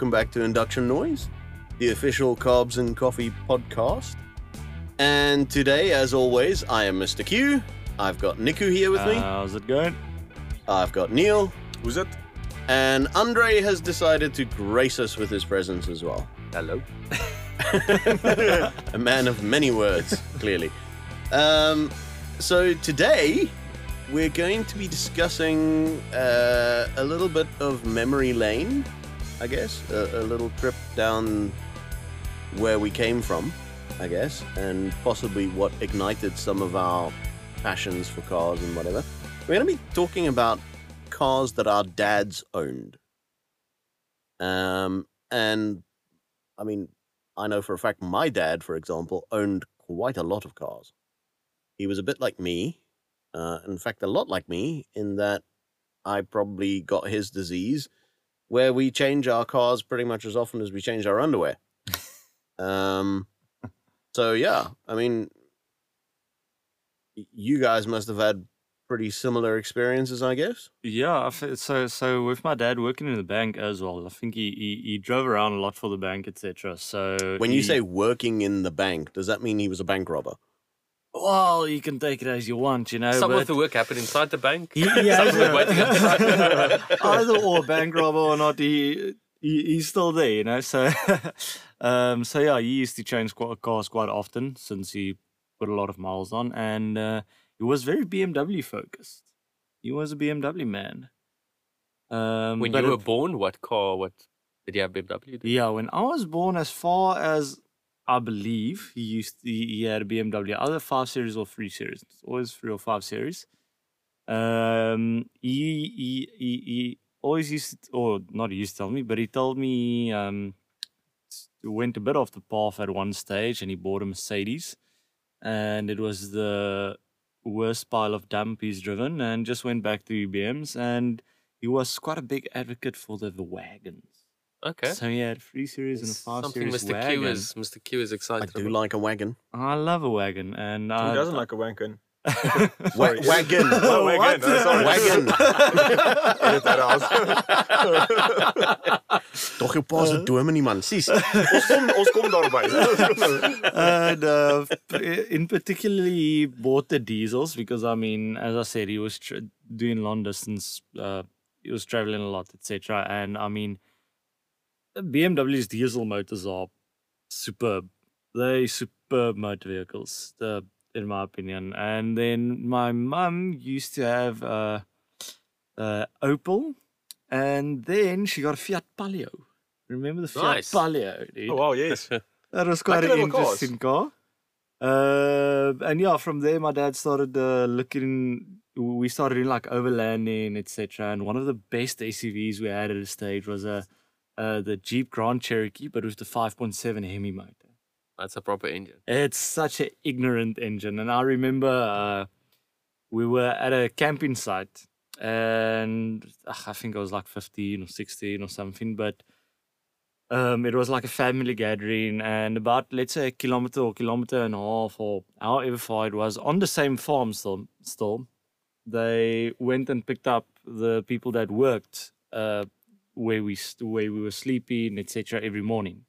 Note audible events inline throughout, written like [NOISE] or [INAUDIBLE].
welcome back to Induction Noise, the official Carbs and Coffee podcast. And today, as always, I am Mr. Q. I've got Niku here with me. How's it going? I've got Neil. Who's it? And Andre has decided to grace us with his presence as well. Hello. [LAUGHS] a man of many words, clearly. Um, so today we're going to be discussing uh, a little bit of memory lane, I guess, a, a little trip down where we came from, I guess, and possibly what ignited some of our passions for cars and whatever. We're going to be talking about cars that our dads owned. Um, and I mean, I know for a fact my dad, for example, owned quite a lot of cars. He was a bit like me, uh, in fact, a lot like me, in that I probably got his disease, where we change our cars pretty much as often as we change our underwear. [LAUGHS] um, so yeah, I mean, you guys must have had pretty similar experiences, I guess. Yeah, so so with my dad working in the bank as well. I think he he, he drove around a lot for the bank, etc. So When you he- say working in the bank, does that mean he was a bank robber? Well, you can take it as you want, you know. Some but of the work happened inside the bank. [LAUGHS] Yeah, he Some has of waiting outside. [LAUGHS] either or bank robber or not, he, he he's still there, you know. So [LAUGHS] um so yeah, he used to change quite, cars quite often since he put a lot of miles on, and uh, he was very BMW focused. He was a BMW man. Um, when you it- were born, what car? What did you have BMW? Yeah, when I was born, as far as I believe, he used he, he had a BMW, either five series or three series. It's always three or five series. Um, he he he, he always used, to, or not he used to tell me, but he told me um went a bit off the path at one stage, and he bought a Mercedes, and it was the worst pile of dump he's driven, and just went back to BMs, and he was quite a big advocate for the, the wagons. Okay. So he had three series and a five Something series Mr. wagon. Q is Mr. Q is I excited. do about. like a wagon. I love a wagon, and Who I doesn't like a wankin? [LAUGHS] Wa- Sorry. wagon. [LAUGHS] Oh, wagon. What? Oh, sorry. Wagon. [LAUGHS] Edit that out. Tog jou pa se dominee man, sis. ons kom ons kom daarby. and uh, in particularly he bought the diesels because I mean, as I said, he was tr- doing long distance. Uh, he was traveling a lot, etc. And I mean, BMW's diesel motors are superb. They superb motor vehicles, the, in my opinion. And then my mum used to have uh, uh, Opel, and then she got a Fiat Palio. Remember the Fiat Nice. Palio, dude? oh wow, yes. [LAUGHS] That was quite an little cars. interesting car. Uh, and yeah, from there, my dad started uh, looking. We started in like overlanding, etc. And one of the best SUVs we had at a stage was a uh, the Jeep Grand Cherokee, but with the 5.7 Hemi motor. That's a proper engine. It's such an ignorant engine. And I remember uh, we were at a camping site and ugh, I think I was like 15 or 16 or something, but um, it was like a family gathering and about, let's say, a kilometer or kilometer and a half or however far it was on the same farm still. still they went and picked up the people that worked uh, where we where we were sleeping, etc. every morning.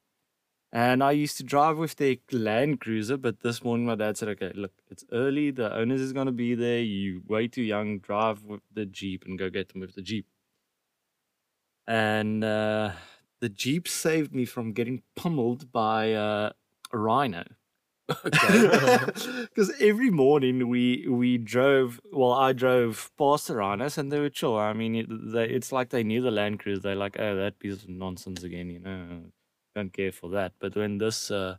And I used to drive with their Land Cruiser, but this morning my dad said, "Okay, look, it's early. The owners is gonna be there. You way too young. Drive with the Jeep and go get them with the Jeep." And uh, the Jeep saved me from getting pummeled by uh, a rhino. [LAUGHS] Because [LAUGHS] every morning we we drove, well, I drove past the rhinos and they were chill. I mean, it, they, it's like they knew the Land Cruiser. They're like, oh, that piece of nonsense again, you know. Don't care for that. But when this uh,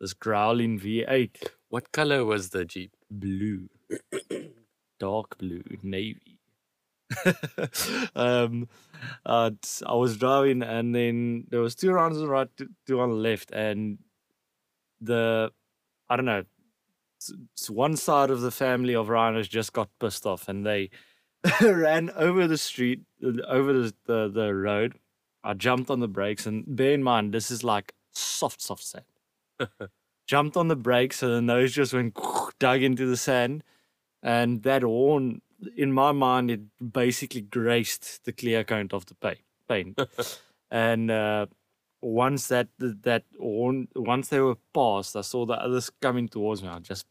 this growling V8, What color was the Jeep? blue, [COUGHS] dark blue, navy. [LAUGHS] um, uh, I was driving, and then there was two rounds on the right, two on the left, and the I don't know. One side of the family of rhinos just got pissed off, and they [LAUGHS] ran over the street, uh, over the, the the road. I jumped on the brakes, and bear in mind, this is like soft, soft sand. [LAUGHS] jumped on the brakes, and the nose just went [LAUGHS] dug into the sand, and that horn, in my mind, it basically graced the clear coat of the pa- paint. and uh, once that that once they were past, I saw the others coming towards me. I just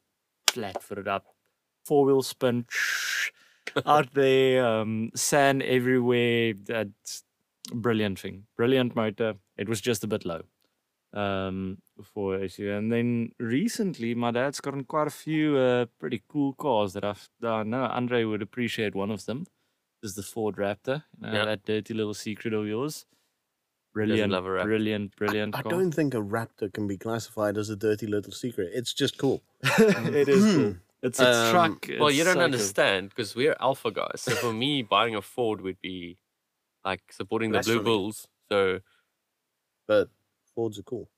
flat footed up, four wheel spin. [LAUGHS] out there, um, sand everywhere. That's brilliant thing, brilliant motor. It was just a bit low um, for SU. And then recently, my dad's gotten quite a few uh, pretty cool cars that I've. done. I know Andre would appreciate. One of them is the Ford Raptor. You know, Yeah. That dirty little secret of yours. Doesn't Brilliant, love a Raptor. brilliant, brilliant. I car. don't think a Raptor can be classified as a dirty little secret. It's just cool. [LAUGHS] it is cool. It's a Um, truck. Well, it's you don't so understand because we're alpha guys. So for me, [LAUGHS] buying a Ford would be like supporting the Blue Bulls. So, But Fords are cool.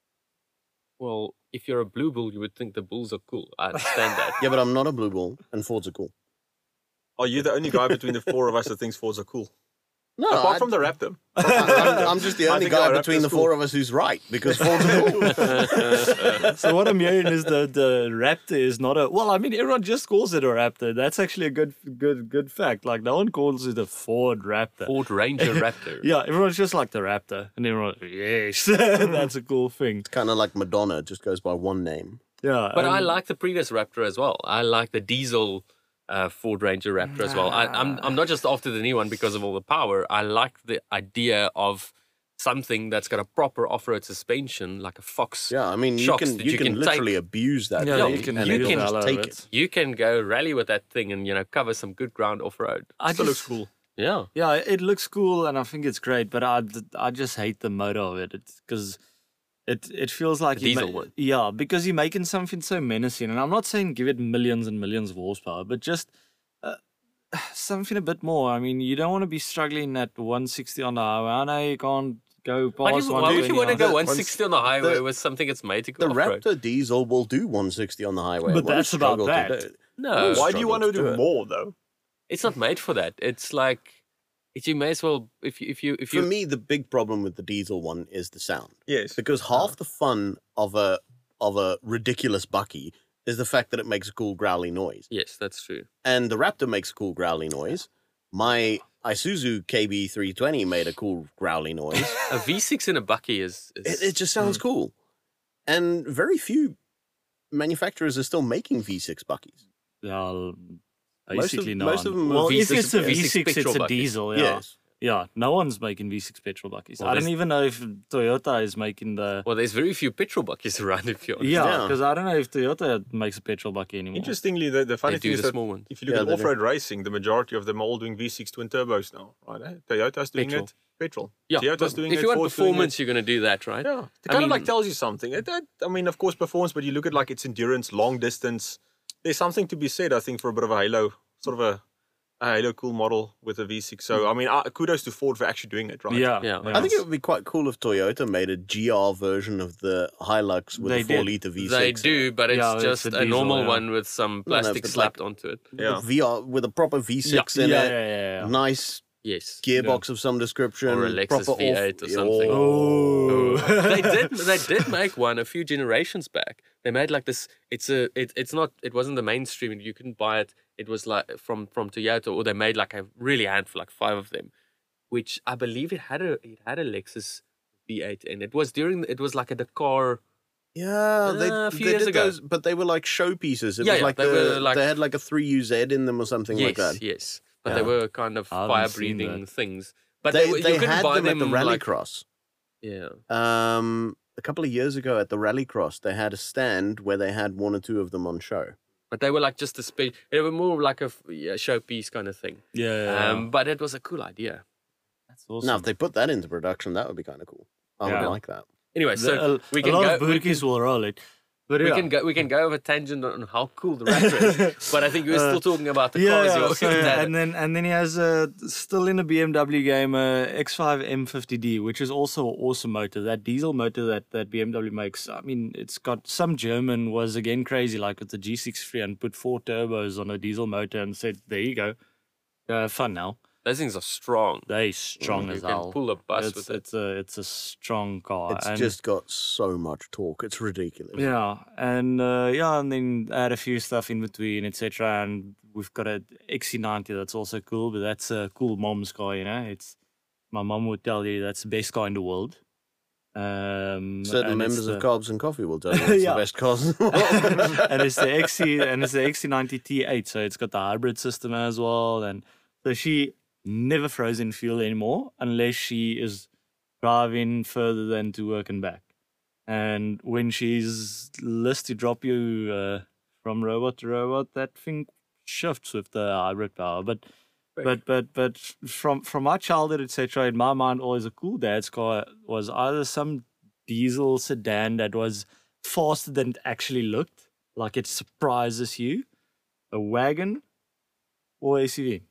well, if you're a Blue Bull, you would think the Bulls are cool. I understand that. [LAUGHS] Yeah, but I'm not a blue Bull, and Fords are cool. Are you the only guy between the four of us that thinks Fords are cool? No, Apart I- from the Raptor. [LAUGHS] I'm, I'm just the only guy between Raptor's the cool. four of us who's right because Fords are cool. [LAUGHS] [LAUGHS] so what I'm hearing is the the Raptor is not a well. I mean, everyone just calls it a Raptor. That's actually a good good good fact. Like no one calls it a Ford Raptor. Ford Ranger Raptor. Yeah, everyone's just like the Raptor, and everyone yes, that's a cool thing. It's kind of like Madonna, just goes by one name. Yeah, But I like the previous Raptor as well. I like the diesel uh, Ford Ranger Raptor as well. I, I'm I'm not just after the new one because of all the power. I like the idea of something that's got a proper off-road suspension, like a Fox. Yeah, I mean, you can you, you can, can literally take. abuse that. Yeah, thing you can and you can- just hell out take it. it. You can go rally with that thing and you know cover some good ground off road. I Still looks cool. Yeah. Yeah, it looks cool, and I think it's great. But I I just hate the motor of it. It's because it it feels like The you diesel one. Yeah, because you're making something so menacing, and I'm not saying give it millions and millions of horsepower, but just uh, [SIGHS] something a bit more. I mean, you don't want to be struggling at 160 on the highway. I know you can't go Why, past do you, why would you want to go 160 on the highway the- with something that's made to The go off-road? Raptor diesel will do 160 on the highway. But that's about struggle that. No, Why do you want to to do do more though? it's not made for that. It's like if you may as well if you if you if you For me, the big problem with the diesel one is the sound. Yes. because uh-huh. half the fun of a of a ridiculous bakkie is the fact that it makes a cool growly noise, yes, that's true. and the Raptor makes a cool growly noise. My Isuzu KB320 made a cool growly noise. [LAUGHS] A V6 in a bakkie is, is it, it just sounds hmm. cool, and very few manufacturers are still making V6 bakkies. Yeah, Most of- basically most none. of them Well, if V6 it's a V6 V6, it's a diesel. Yeah. Yes, Yeah, no one's making V6 petrol bakkies. Well, I don't even know if Toyota is making the. well, there's very few petrol bakkies [LAUGHS] around if you're honest. Yeah, Yeah. because I don't know if Toyota makes a petrol bucket anymore. Interestingly, the, the funny They thing is the that small ones. if you look Yeah, at off-road racing, the majority of them are all doing V6 twin turbos now, right? Eh? Toyota's doing Petrol. it, petrol. Yeah, Toyota's but doing if it. you want Ford's performance, you're going to do that, right? Yeah, it I kind of like tells you something. It, it- I mean, of course, performance, but you look at like its endurance, long distance. There's something to be said, I think, for a bit of a halo, sort of a, a halo cool model with a V6. So, I mean, uh, kudos to Ford for actually doing it, right? Yeah, Yeah. I think it would be quite cool if Toyota made a GR version of the Hilux with They a four did. liter V6. They do, but it's Yeah, it's just a a, diesel, normal yeah. one with some No, no, plastic but slapped onto it. Yeah. With VR with a proper V6 yeah, in yeah, it, yeah, yeah, yeah. nice Yes. gearbox of some description, Or a Lexus proper V8 or something. Oh. [LAUGHS] they did. They did make one a few generations back. They made like this. It's a. It, it's not. It wasn't the mainstream. You couldn't buy it. It was like from from Toyota, or they made like a really handful, like five of them, which I believe it had a it had a Lexus V8 in. It was during. It was like a Dakar. Yeah, they, Uh, a few they years did ago. those, but they were like showpieces. It Yeah, was yeah, like they the, were like- they had like a three UZ in them or something yes, like that. yes, but Yeah. they were kind of fire breathing things. But they they, they you couldn't had buy them, at the like- Rallycross. yeah. Um, a couple of years ago at the Rallycross, they had a stand where they had one or two of them on show. But they were like just a spe- They were more like a yeah, showpiece kind of thing. yeah, yeah, yeah. Um, but it was a cool idea. That's awesome. Now, if they put that into production, that would be kind of cool. I Yeah. would like that. Anyway, so The- a, we a lot go. of we burkies will roll it. But We yeah. can go. We can go over tangent on how cool the Raptor is, [LAUGHS] but I think we're still talking about the Uh, yeah, cars. yeah, so, and then and then he has a still in a BMW game a X5 M50D, which is also an awesome motor. That diesel motor that that BMW makes. I mean, it's got some German was again crazy, like with the G63 and put four turbos on a diesel motor and said, "There you go, go have fun now." Those things are strong. They strong you as can hell. pull a bus it's, with it. it's a it's a strong car. It's and- just got so much torque. It's ridiculous. yeah, and uh, yeah, and then add a few stuff in between, etc. And we've got a XC90 that's also cool, but that's a cool mom's car. You know, it's my mom would tell you that's the best car in the world. Um, Certain and it's members of the- Carbs and Coffee will tell you [LAUGHS] it's Yeah. the best cars in the [LAUGHS] world. and it's the XC and it's the XC90 T8, so it's got the hybrid system as well. And so she never frozen fuel anymore unless she is driving further than to work and back. And when she's list to drop you uh, from robot to robot, that thing shifts with the hybrid power. But but but but from from my childhood, etc. In my mind, always a cool dad's car was either some diesel sedan that was faster than it actually looked, like it surprises you, a wagon, or SUV.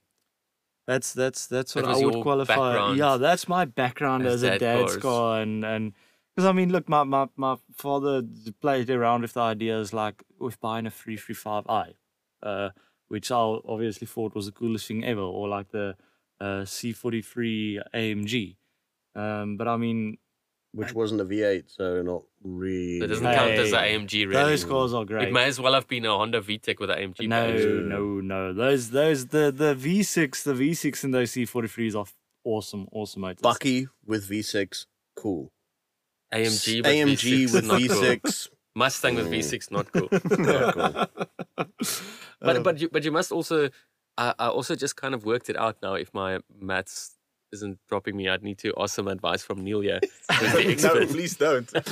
That's that's that's what That I would qualify. background Yeah, that's my background as as, a dad dad's car, and and because I mean, look, my my my father played around with the ideas like with buying a three three five i, uh, which I obviously thought was the coolest thing ever, or like the uh, C forty three AMG. Um, but I mean, Which wasn't a V8, so not really. That doesn't count as an AMG, really. those cars are great. It may as well have been a Honda VTEC with an AMG. no, badge. no, no. Those those the the V6, the V6 and those C forty threes are awesome, awesome motors. Bakkie with V6, cool. AMG with AMG V6, with not. V6, Mustang with Mm. V6, not cool. [LAUGHS] not cool. But but you but you must also I, I also just kind of worked it out now. If my maths isn't dropping me, I'd need to ask some advice from Neil here, [LAUGHS] no, please don't. [LAUGHS]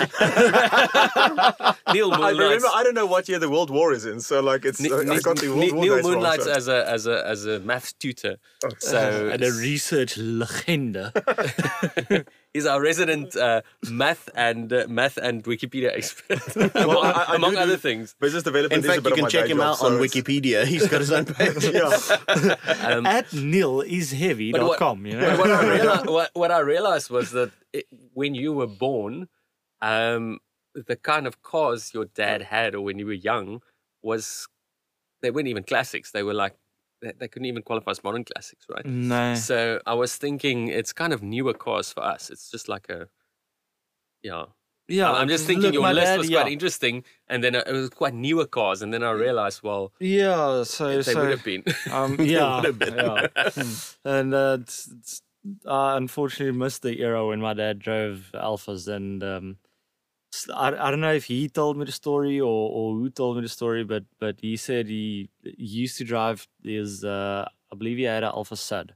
Neil I remember. I don't know what year the World War is in, so like it's. Ne- uh, I Ne- got the World Ne- War Neil dates wrong, so- as a as a as a maths tutor. Oh. So [LAUGHS] and a research legende. He's our resident uh, math and uh, math and Wikipedia expert, [LAUGHS] Well, among, I- I [LAUGHS] among do other do- things. Business development In is a fact, bit you can check him job, out so on it's- Wikipedia. [LAUGHS] He's got his own page. Yeah. Um, At nillisheavy.com, you know. What I realized, what, what I realized was that it, when you were born, um, the kind of cars your dad had, or when you were young, was they weren't even classics. They were like they, they couldn't even qualify as modern classics, right? no. So I was thinking it's kind of newer cars for us. It's just like a yeah. Yeah, I'm just thinking look, your list dad- was yeah. quite interesting, and then uh, it was quite newer cars, and then I realized, well, Yeah, so they so would have been. um, [LAUGHS] yeah, would have been. yeah. [LAUGHS] and uh, it's, it's, I unfortunately missed the era when my dad drove Alfas, and um, I, I don't know if he told me the story or, or who told me the story, but but he said he, he used to drive his uh, I believe he had an Alfasud.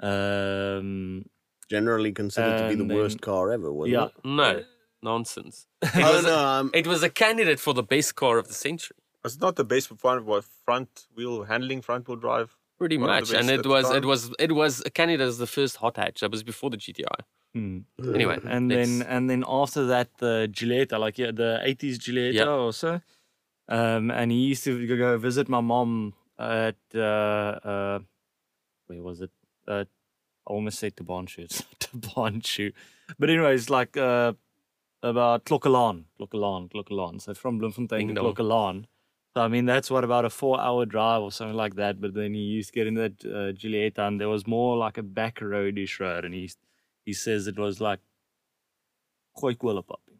Um, Generally considered to be And the worst car ever, wasn't yeah, it? no, nonsense. [LAUGHS] It Oh, was, no, a, um, it was a candidate for the best car of the century. It's not the best for front, what, front wheel handling, front wheel drive. Pretty One much, and it at the was it was it was a candidate as the first hot hatch. That was before the GTI. Hmm. Anyway, and let's- then and then after that the Giulietta, like yeah, the eighties Giulietta Yep. also. Um, and he used to go visit my mom at uh, uh, where was it? Uh, I almost said Tabanshu. [LAUGHS] It's not Tabanshu, but anyways, like uh, about Klokkelaan, Klokkelaan, Klokkelaan. So from Bloemfontein to dong. So I mean that's what about a four-hour drive or something like that. But then he used to get in that uh, Giulietta, and there was more like a back roadish road, and he he says it was like kolle papi.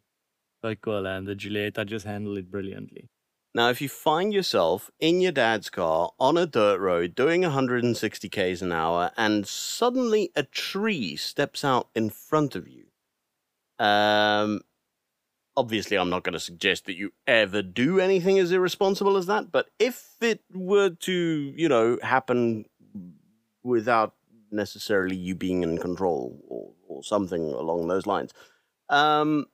Gooi kolle, and the Giulietta just handled it brilliantly. Now, if you find yourself in your dad's car on a dirt road doing 160 k's an hour, and suddenly a tree steps out in front of you, um, obviously, I'm not going to suggest that you ever do anything as irresponsible as that. But if it were to, you know, happen without necessarily you being in control or, or something along those lines, um,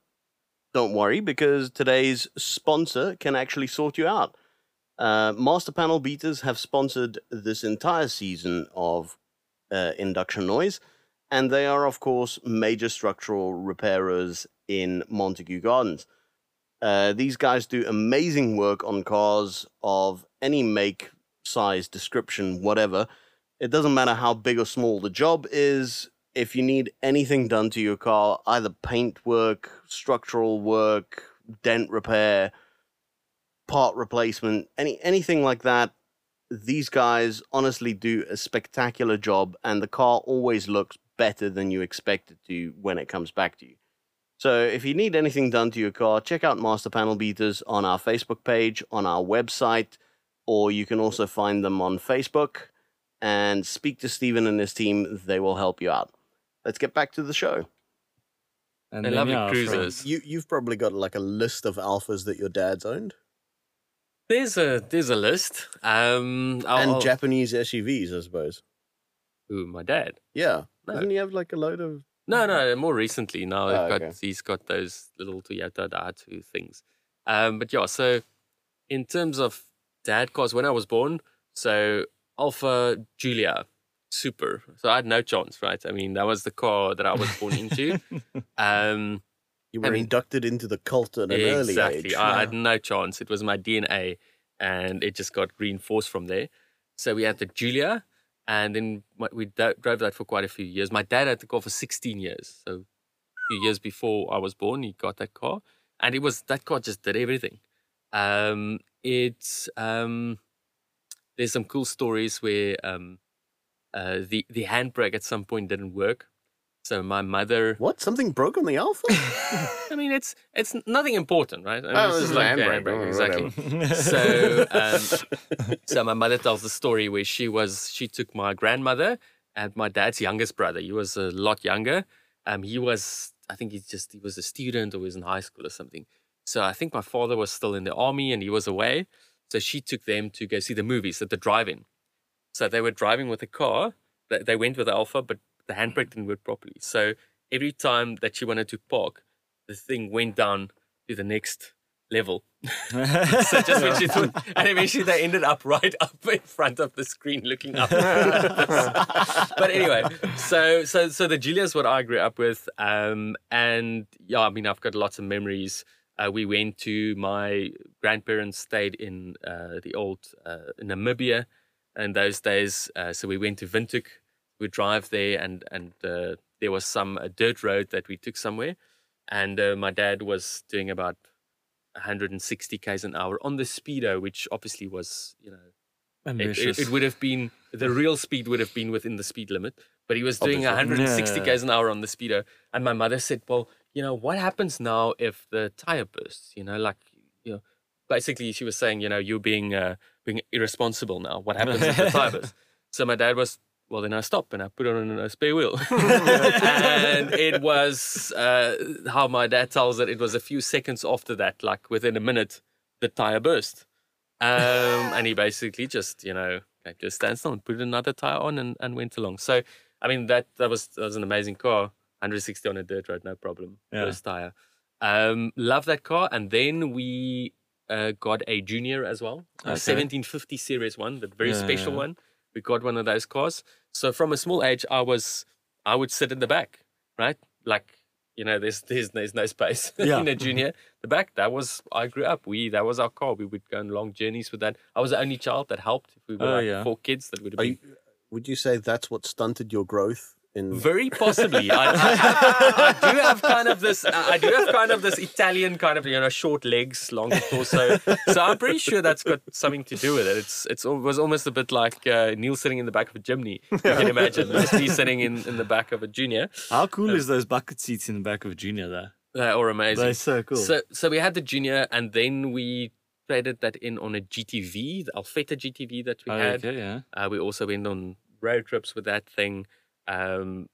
don't worry because today's sponsor can actually sort you out. Uh, Master Panel Beaters have sponsored this entire season of uh, Induction Noise, and they are, of course, major structural repairers in Montague Gardens. Uh, these guys do amazing work on cars of any make, size, description, whatever. It doesn't matter how big or small the job is. If you need anything done to your car, either paint work, structural work, dent repair, part replacement, any anything like that, these guys honestly do a spectacular job and the car always looks better than you expect it to when it comes back to you. So if you need anything done to your car, check out Master Panel Beaters on our Facebook page, on our website, or you can also find them on Facebook and speak to Stephen and his team. They will help you out. Let's get back to the show. And They love yeah, cruisers. You you've probably got like a list of alfas that your dad's owned There's a there's a list. Um, I'll, and I'll- Japanese SUVs, I suppose. Ooh, my dad. Yeah, No. doesn't he have like a load of? No, no, more recently now Oh, they've got okay. he's got those little Toyota Daihatsu things. Um, but yeah, so in terms of dad cars, when I was born, so Alfa Giulia, super. So I had no chance, right? I mean, that was the car that I was born into. [LAUGHS] Um, You I were mean- inducted into the cult at an early age. exactly. age. I had no chance. It was my DNA, and it just got reinforced from there. So we had the Giulia, and then we do- drove that for quite a few years. My dad had the car for 16 years, so a few years before I was born, he got that car, and it was that car just did everything. Um, it's um, there's some cool stories where um, uh, the the handbrake at some point didn't work. So my mother What? Something broke on the Alfa? [LAUGHS] I mean, it's it's nothing important, right? I mean, Oh, it's like handbrake, handbrake, exactly. so, [LAUGHS] um, so my mother tells the story where she was she took my grandmother and my dad's youngest brother. He was a lot younger. Um, he was I think he just he was a student or was in high school or something. So I think my father was still in the army and he was away. So she took them to go see the movies at the drive-in. So they were driving with a car. They they went with Alfa, but the handbrake didn't work properly. So every time that she wanted to park, the thing went down to the next level. [LAUGHS] so just when she [LAUGHS] thought, and eventually they ended up right up in front of the screen looking up. [LAUGHS] but anyway, so so so the Giulia's what I grew up with, um, and yeah, I mean I've got lots of memories. Uh, we went to my grandparents stayed in uh, the old uh, Namibia, in those days. Uh, so we went to Windhoek. We drive there, and and uh, there was some dirt road that we took somewhere, and uh, my dad was doing about 160 k's an hour on the speedo, which obviously was you know it, it, Ambitious. it would have been the real speed would have been within the speed limit, but he was doing Obviously. 160 Yeah. k's an hour on the speedo. And my mother said, "Well, you know what happens now if the tire bursts? You know, like you know, basically she was saying, you know, you're being uh, being irresponsible now. What happens if the tire bursts?" [LAUGHS] So my dad was. Well, then I stopped and I put on a spare wheel. [LAUGHS] [LAUGHS] and it was uh, how my dad tells it, it was a few seconds after that, like within a minute, the tire burst. Um, and he basically just, you know, just stand still and put another tire on and, and went along. So, I mean, that that was that was an amazing car. 160 on a dirt road, no problem. Yeah. First tire. Um, love that car. And then we uh, got a junior as well, a 1750 series one, the very Yeah, special yeah. one. We got one of those cars. So from a small age, I was I would sit in the back, right? Like you know, there's there's there's no space [LAUGHS] Yeah. in a junior. The back that was I grew up. We that was our car. We would go on long journeys with that. I was the only child that helped. If we were Oh, like yeah. four kids, that would have been you, would you say that's what stunted your growth in? very possibly. I, I, I do have kind of this. I do have kind of this Italian kind of you know short legs, long torso. So I'm pretty sure that's got something to do with it. It's it's al- was almost a bit like uh, Neil sitting in the back of a chimney. You can imagine just me sitting in, in the back of a junior. How cool is those bucket seats in the back of a junior though? Uh, or amazing. They're so cool. So so we had the junior, and then we traded that in on a GTV, the Alfetta GTV that we Oh, had. okay, yeah. Uh, we also went on road trips with that thing. Um,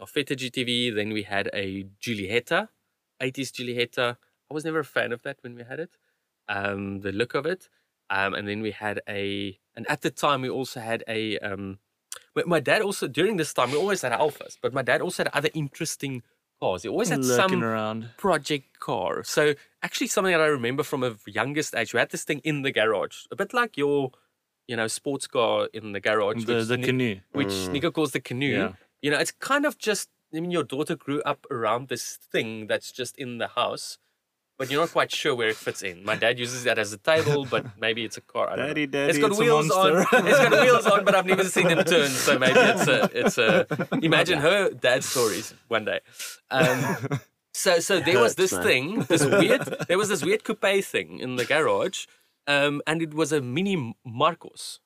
Alfetta GTV. Then we had a Giulietta, 80s Giulietta. I was never a fan of that when we had it. Um, the look of it. Um, and then we had a, and at the time we also had a. Um, my- my dad also during this time we always had alfas, but my dad also had other interesting cars. He always had Lurking some around. project car. So actually something that I remember from a youngest age, we had this thing in the garage, a bit like your, you know, sports car in the garage, The, which, the Ni- canoe. which Mm. Nico calls the canoe. Yeah. You know, it's kind of just. I mean, your daughter grew up around this thing that's just in the house. but you're not quite sure where it fits in. My dad uses that as a table, but [LAUGHS] maybe it's a car. I don't Daddy, know. daddy, it's got it's a wheels on. [LAUGHS] It's got wheels on, but I've never seen them turn. So maybe it's a. It's a. [LAUGHS] Imagine her dad's stories one day. Um, so so there was this thing, this weird. There was this weird coupe thing in the garage, um, and it was a mini Marcos.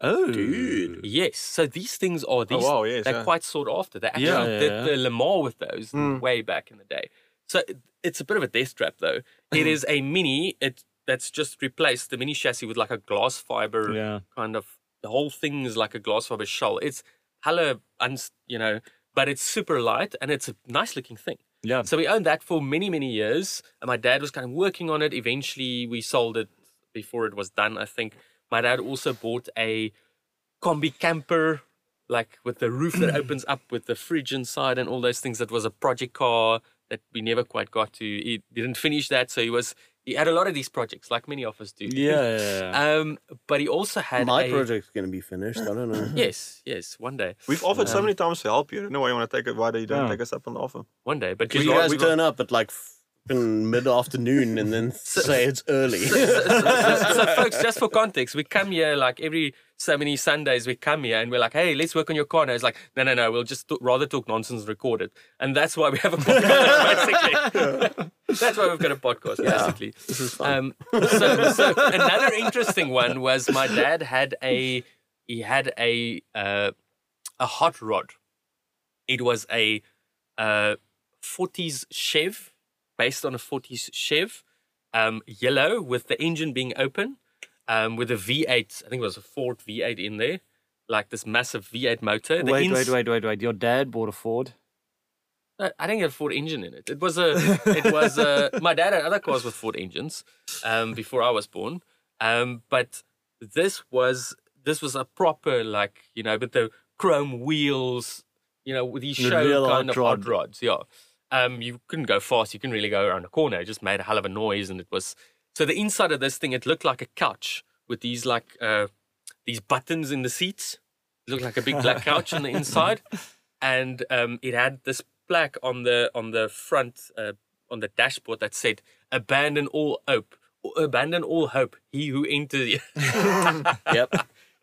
Oh, Dude. Yes. So these things are these. Oh, wow, yes, they're yeah. quite sought after. They actually Yeah, yeah, did the Le Mans with those Mm. way back in the day. So it's a bit of a death trap, though. It is a mini. It that's just replaced the mini chassis with like a glass fiber yeah. kind of. The whole thing is like a glass fiber shell. It's hella, uns, you know, but it's super light and it's a nice looking thing. Yeah. So we owned that for many, many years. And my dad was kind of working on it. Eventually, we sold it before it was done, I think. My dad also bought a combi camper, like with the roof that [CLEARS THROAT] opens up with the fridge inside and all those things. That was a project car that we never quite got to. He didn't finish that. So he was, he had a lot of these projects, like many of us do. Yeah, yeah, yeah. [LAUGHS] Um, but he also had My a, project's going to be finished. I don't know. [LAUGHS] Yes, yes, one day, We've offered so Um, many times to help you. I don't know why you want to take it. Why do you don't Yeah. take us up on the offer? one day. But Will you you guys we got- turn up at like mid afternoon and then [LAUGHS] say it's early? [LAUGHS] so, so, folks, just for context, we come here like every so many Sundays. We come here and we're like, "Hey, let's work on your car." And it's like, "No, no, no. We'll just t- rather talk nonsense, and record it." And that's why we have a [LAUGHS] podcast. basically, that's why we've got a podcast. Basically, this is fun. um, so, so another interesting one was my dad had a he had a uh, a hot rod. It was a uh, 40s Chev, based on a 40s Chev, um, yellow with the engine being open, um, with a V8. I think it was a Ford V8 in there, like this massive V8 motor. The wait, ins- wait, wait, wait, wait. Your dad bought a Ford. uh, I didn't get a Ford engine in it. It was a. [LAUGHS] It was a. My dad had other cars with Ford engines, um, before I was born. Um, but this was this was a proper like you know, with the chrome wheels, you know, with these show kind hot of hot rod. rods. Yeah. Um, you couldn't go fast. You couldn't really go around a corner. It just made a hell of a noise, and it was so the inside of this thing. It looked like a couch with these like uh, these buttons in the seats. It looked like a big black couch on the [LAUGHS] inside, and um, it had this plaque on the on the front uh, on the dashboard that said "Abandon all hope." Abandon all hope. He who enters. [LAUGHS] [LAUGHS] yep.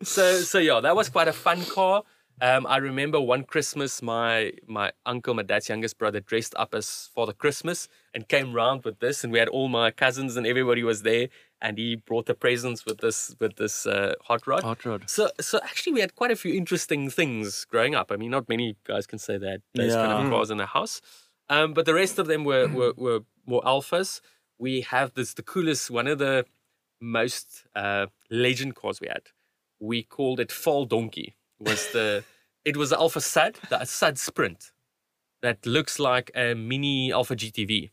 so so yeah, that was quite a fun car. Um, I remember one Christmas, my my uncle, my dad's youngest brother, dressed up as Father Christmas and came round with this, and we had all my cousins and everybody was there, and he brought the presents with this with this uh, hot rod. Hot rod. So so actually, we had quite a few interesting things growing up. I mean, not many guys can say that those kind of cars in the house, um, but the rest of them were were, [CLEARS THROAT] were more alfas. We have this the coolest one of the most uh, legend cars we had. We called it Fall Donkey. Was the it was the Alfasud, the Sud Sprint, that looks like a mini Alfa GTV.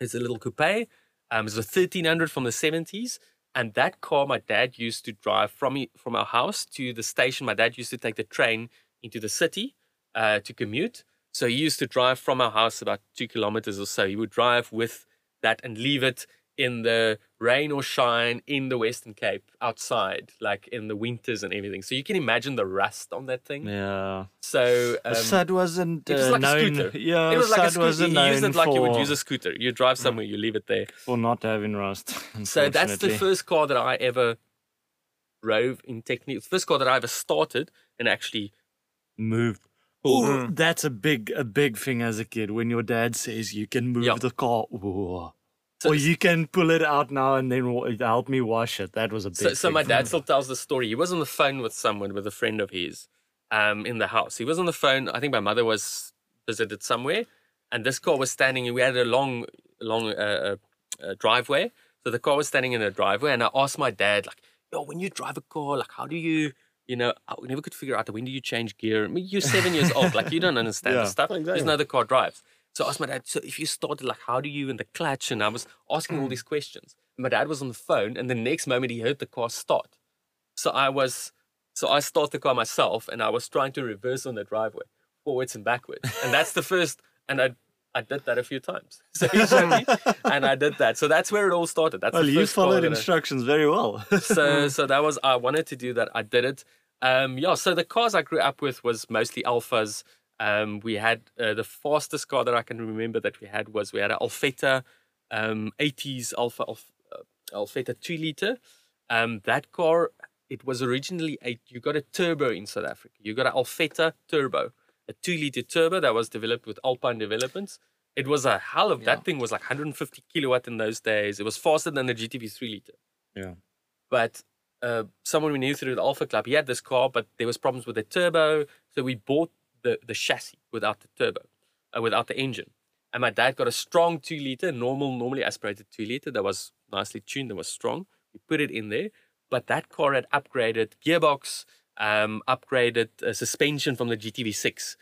It's a little coupe. Um, it's a 1300 from the 70s. And that car my dad used to drive from from our house to the station. My dad used to take the train into the city uh, to commute. So he used to drive from our house about two kilometers or so. He would drive with that and leave it in the rain or shine in the Western Cape outside, like in the winters and everything. So you can imagine the rust on that thing. Yeah. So um, Sud wasn't it was uh, like a known. scooter. Yeah, it was like a Sud scooter. wasn't You used known it like you would use a scooter. You drive somewhere, you leave it there. for not having rust. [LAUGHS] So that's the first car that I ever drove in technique. First car that I ever started and actually moved. Oh, that's a big, a big thing as a kid. When your dad says you can move Yeah. the car, Ooh. So- or you can pull it out now and then help me wash it. That was a big. So, so my dad still tells the story. He was on the phone with someone, with a friend of his, um, in the house. He was on the phone. I think my mother was visited somewhere, and this car was standing. And we had a long, long uh, uh, uh, driveway. So the car was standing in a driveway, and I asked my dad, like, "Yo, when you drive a car, like, how do you?" You know, I never could figure out when do you change gear. I mean, you're seven years old, like you don't understand Yeah, the stuff. exactly. Just know the car drives. So I asked my dad, so if you started, like, how do you in the clutch? And I was asking all these questions. My dad was on the phone, and the next moment he heard the car start. So I was, so I started the car myself, and I was trying to reverse on the driveway, forwards and backwards. And that's the first, and I, I did that a few times. [LAUGHS] So he showed me, and I did that. So that's where it all started. That's Well, the you followed instructions very well. so [LAUGHS] so that was I wanted to do that. I did it. Um, yeah. So the cars I grew up with was mostly Alfas. Um, we had uh, the fastest car that I can remember that we had was we had an Alfetta um, 80s Alfa Alf, uh, Alfetta 2 liter. Um, that car, it was originally a, you got a turbo in South Africa. You got an Alfetta turbo, a 2 liter turbo that was developed with Alpine Developments. It was a hell of, Yeah. that thing was like 150 kilowatt in those days. It was faster than the GTV 3 liter. Yeah. But uh, someone we knew through the Alfa Club, he had this car, but there was problems with the turbo. So we bought the, the chassis without the turbo, uh, without the engine. And my dad got a strong two liter, normal, normally aspirated two liter that was nicely tuned, that was strong. We put it in there, but that car had upgraded gearbox, um, upgraded uh, suspension from the GTV6.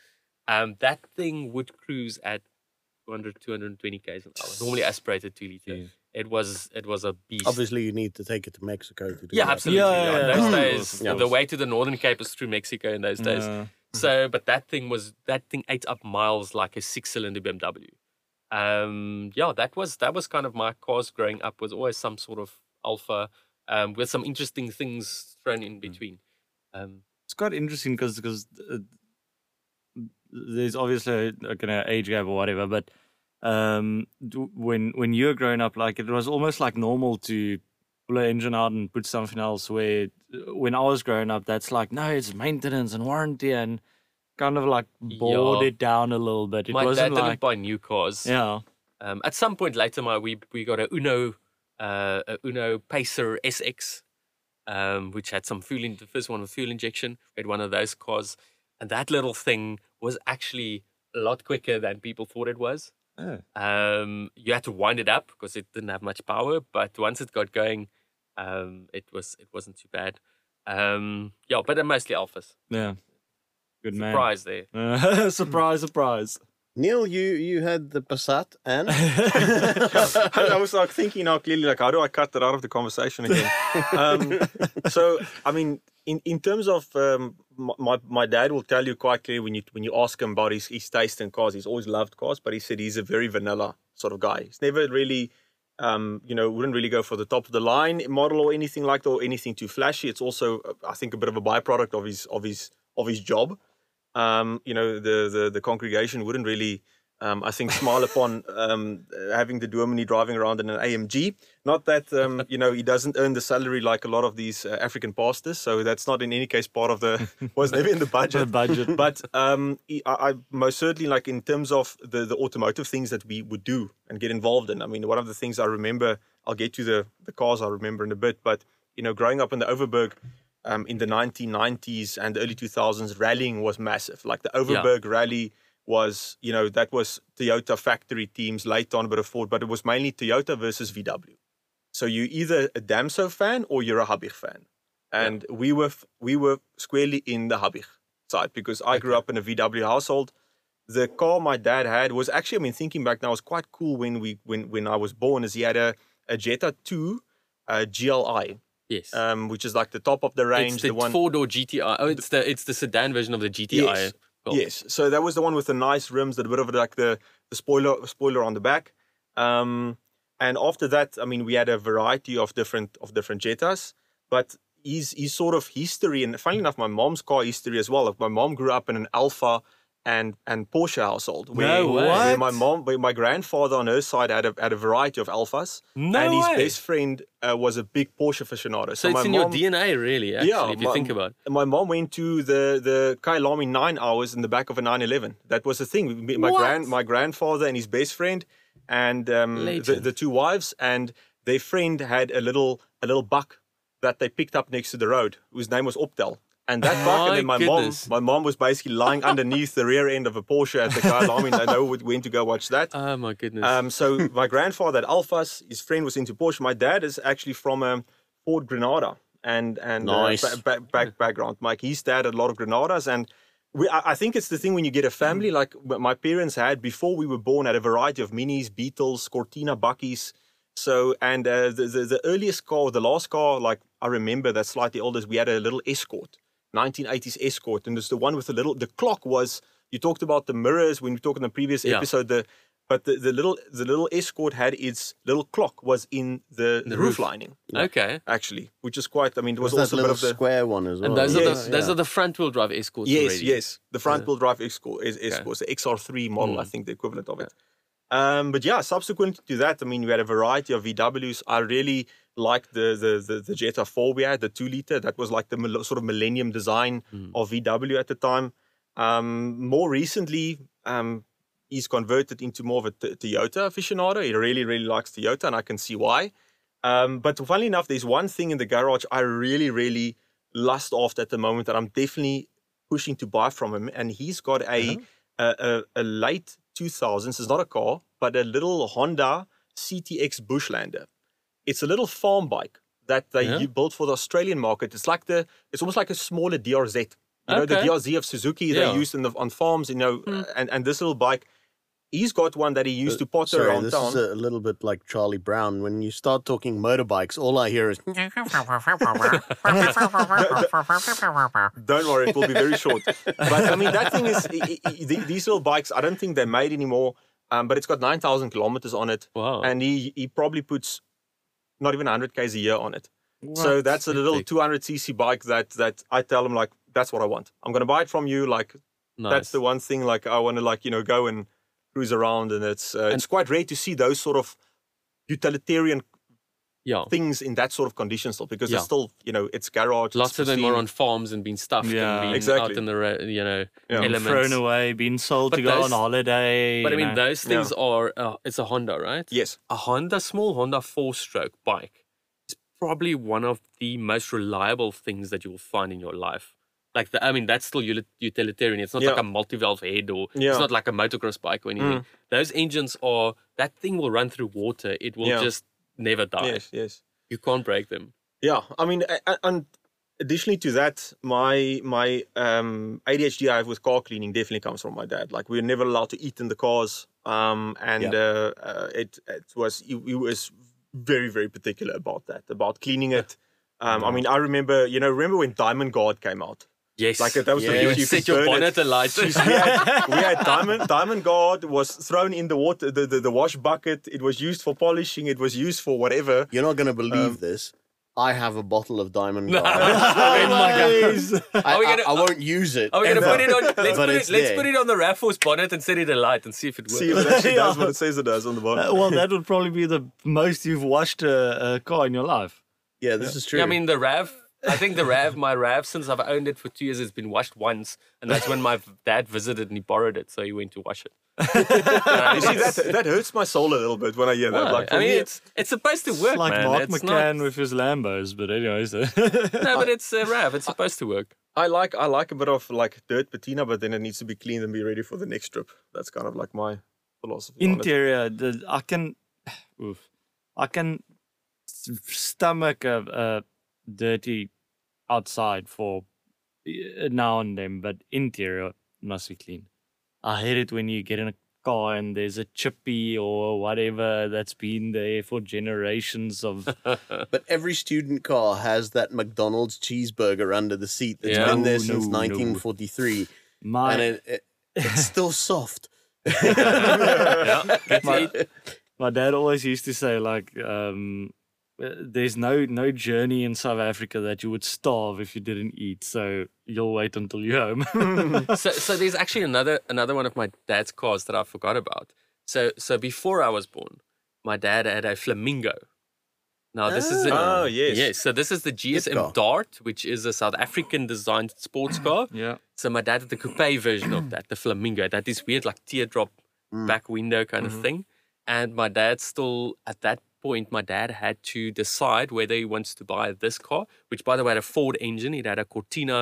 Um, that thing would cruise at 200, 220 k's an hour. Normally aspirated two liter. Jeez. It was it was a beast. Obviously, you need to take it to Mexico to do Yeah, that. absolutely. Yeah, Yeah, yeah, in those days, course, the- of the course. way to the Northern Cape is through Mexico in those days. So, but that thing was that thing ate up miles like a six-cylinder BMW. Um, yeah, that was that was kind of my cars growing up. Was always some sort of Alfa um, with some interesting things thrown in between. Um, it's quite interesting because because uh, there's obviously a kind of age gap or whatever, but um, when when you were growing up, like it was almost like normal to pull an engine out and put something else. Where when I was growing up, that's like no, it's maintenance and warranty and kind of like bored Yeah. it down a little bit. It my dad wasn't didn't like buy new cars. yeah, Um, at some point later, my we we got a Uno, uh, a Uno Pacer SX, um, which had some fuel. In, the first one with fuel injection. We had one of those cars, and that little thing was actually a lot quicker than people thought it was. Oh. Um, you had to wind it up because it didn't have much power, but once it got going, um, it was it wasn't too bad. Um, yeah, but they're mostly alfas. yeah, good man. Surprise there. Uh, [LAUGHS] surprise, surprise. Neil, you you had the Passat and [LAUGHS] [LAUGHS] I was like thinking now clearly, like, how do I cut that out of the conversation again? um, so, I mean, in, in terms of um, my- my my dad will tell you quite clearly when you when you ask him about his, his taste in cars, he's always loved cars, but he said he's a very vanilla sort of guy. He's never really, um, you know, wouldn't really go for the top of the line model or anything like that, or anything too flashy. It's also, uh, I think, a bit of a byproduct of his of his of his job um, you know, the, the, the congregation wouldn't really, um, I think, smile upon um, having the Dominee driving around in an AMG. Not that, um, [LAUGHS] you know, he doesn't earn the salary like a lot of these uh, African pastors. So that's not in any case part of the, [LAUGHS] was never in the The budget. budget. [LAUGHS] But um, he- I, I most certainly like in terms of the, the automotive things that we would do and get involved in. I mean, one of the things I remember, I'll get to the, the cars I remember in a bit, but, you know, growing up in the Overberg, um, in the 1990s and early 2000s, rallying was massive. Like the Overberg rally was, you know, that was Toyota factory teams, late on but a Ford, but it was mainly Toyota versus VW. So you're either a Damseaux fan or you're a Habich fan. And we were we were squarely in the Habich side because I grew up in a VW household. The car my dad had was actually, I mean, thinking back now, was quite cool when we when when I was born. Is he had a, a Jetta 2 uh, GLI, Yes. um, which is like the top of the range, it's the, the one four door GTI. Oh, it's the it's the sedan version of the GTI. Yes. Yes. So that was the one with the nice rims, that bit of like the, the spoiler spoiler on the back. Um, and after that, I mean, we had a variety of different of different Jettas, but his his sort of history, and funnily enough, my mom's car history as well. Like my mom grew up in an Alfa and and Porsche household. Where, No where way. my mom, where my grandfather on her side had a had a variety of Alfas, No and his way. best friend uh, was a big Porsche aficionado. So, it's my in mom, your DNA, really. Actually, Yeah, if you my- think about. it. my mom went to the the Kyalami nine hours in the back of a 911. That was the thing. My What? grand my grandfather and his best friend, and um, the, the two wives, and their friend had a little a little buck that they picked up next to the road, whose name was Optel. And that buck, and My then my goodness. mom, my mom was basically lying underneath the rear end of a Porsche at the Kyalami, and I mean, I know went to go watch that. Oh my goodness. Um, so my grandfather had Alfas. His friend was into Porsche. My dad is actually from um, Ford Granada and and Nice. uh, ba- ba- back, background. Mike, his dad had a lot of Granadas, and we, I, I think it's the thing when you get a family like my parents had before we were born, had a variety of Minis, Beetles, Cortina, Bakkies. So and uh, the, the the earliest car, the last car, like I remember that slightly older, we had a little Escort, 1980s Escort, and it's the one with the little. The clock was. You talked about the mirrors when we talked in the previous Yeah. episode. The but the, the little the little Escort had its little clock was in the, the, roof roof. lining okay. actually, which is quite. I mean, it was, was that also a bit little of the square one as well. And those Yes, are the those yeah. are the front wheel drive escorts. yes, already. yes, the front wheel drive Escort is Escorts, the XR3 model, I Mm. think the equivalent of it. Um, but yeah, subsequent to that, I mean, we had a variety of VWs. I really liked the the the, the Jetta 4 we had, the two liter. That was like the sort of millennium design Mm. of VW at the time. Um, more recently, um, he's converted into more of a Toyota aficionado. He really, really likes Toyota, and I can see why. Um, but funnily enough, there's one thing in the garage I really, really lust after at the moment that I'm definitely pushing to buy from him, and he's got a a, a, a late 2000s. It's not a car, but a little Honda CTX Bushlander. It's a little farm bike that they Yeah. u- built for the Australian market. It's like the, it's almost like a smaller DRZ. You know, the DRZ of Suzuki Yeah. they used in the, on farms. You know, Hmm. and and this little bike, he's got one that he used to potter Sorry, around this town. is a little bit like Charlie Brown. When you start talking motorbikes, all I hear is [LAUGHS] Don't worry, it will be very short. But I mean, that thing is these little bikes. I don't think they're made anymore. Um, but it's got nine thousand kilometers on it, Wow. and he he probably puts not even hundred k's a year on it. So that's a little 200 cc bike that that I tell them like that's what I want. I'm gonna buy it from you. Like nice. that's the one thing. Like I want to like you know go and cruise around, and it's uh, it's quite rare to see those sort of utilitarian yeah. things in that sort of condition still because Yeah. it's still you know it's garage. Lots it's of them are on farms and being stuffed Yeah. and being Exactly. out in the ra- you know Yeah. Elements. thrown away, being sold But to go on holiday. But I mean, know. those things are uh, it's a Honda, right? Yes. A Honda, small Honda four-stroke bike is probably one of the most reliable things that you will find in your life. Like the, I mean, that's still utilitarian. It's not like a multi-valve head or Yeah. it's not like a motocross bike or anything. Those engines are that thing will run through water. It will Yeah. just never die. Yes. Yes. You can't break them. Yeah, I mean, and additionally to that, my my um, ADHD I have with car cleaning definitely comes from my dad. Like we were never allowed to eat in the cars, um, and uh, uh, it it was he, he was very very particular about that, about cleaning it. Um, I mean, I remember, you know, remember when Diamond Guard came out? Yes. Like that was Yeah. the you you would could set your burn it. bonnet alight. [LAUGHS] we had, we had diamond diamond guard was thrown in the water the, the, the wash bucket it was used for polishing it was used for whatever You're not going to believe Um, this. I have a bottle of Diamond No. Guard. [LAUGHS] Oh my I, I- I won't use it. Are we gonna ever. put it on? Let's, put it, let's put it on the RAV4's bonnet and set it alight and see if it works. see if it actually [LAUGHS] does what it says it does on the bottom Uh, well, that would probably be the most you've washed a, a car in your life. Yeah, this is true. Yeah, I mean the Rav. I think the Rav, my Rav, since I've owned it for two years, it's been washed once, and that's when my dad visited and he borrowed it, so he went to wash it. [LAUGHS] You see, that that hurts my soul a little bit when I hear that. Why? Like, I mean, me, it's it's supposed to work, It's like man. Mark it's McCann not, with his Lambos, but anyways. uh, [LAUGHS] no, but [LAUGHS] it's a Rav. It's supposed to work. I like I like a bit of like dirt patina, but then it needs to be cleaned and be ready for the next trip. That's kind of like my philosophy. Interior, the, I can, [SIGHS] oof, I can stomach a, a dirty outside for uh, now and then, but interior must be clean. I hate it when you get in a car and there's a chippy or whatever that's been there for generations of. [LAUGHS] but every student car has that McDonald's cheeseburger under the seat that's Yeah. been there No, since no, no. 1943, My, and it, it, it's [LAUGHS] still soft. yeah, my, [LAUGHS] my dad always used to say like um Uh, there's no no journey in South Africa that you would starve if you didn't eat so you'll wait until you're home [LAUGHS] [LAUGHS] so so there's actually another another one of my dad's cars that I forgot about. So so before I was born, my dad had a Flamingo. Now this is a, ah. Oh, yes. yes. So this is the. GSM Dart, which is a South African designed sports car. [LAUGHS] yeah So my dad had the coupe version of that, the Flamingo. It had this weird like teardrop mm. back window kind of mm-hmm. thing. And my dad still at that point, my dad had to decide whether he wants to buy this car, which by the way had a Ford engine. It had a Cortina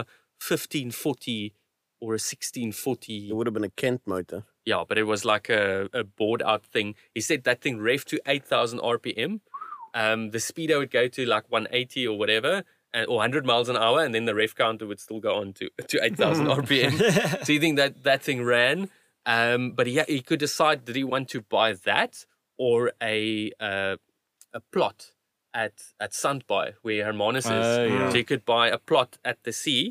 1540 or a 1640 It would have been a Kent motor. yeah, but it was like a, a board out thing. He said that thing revved to 8,000 RPM. Um, the speedo would go to like 180 or whatever, and, or 100 miles an hour, and then the rev counter would still go on to, to [LAUGHS] 8,000 RPM. so you think that that thing ran? Um, but he, he could decide did he want to buy that or a uh, a plot at at Sandbaai where Hermanus is. Oh, yeah. So you could buy a plot at the sea,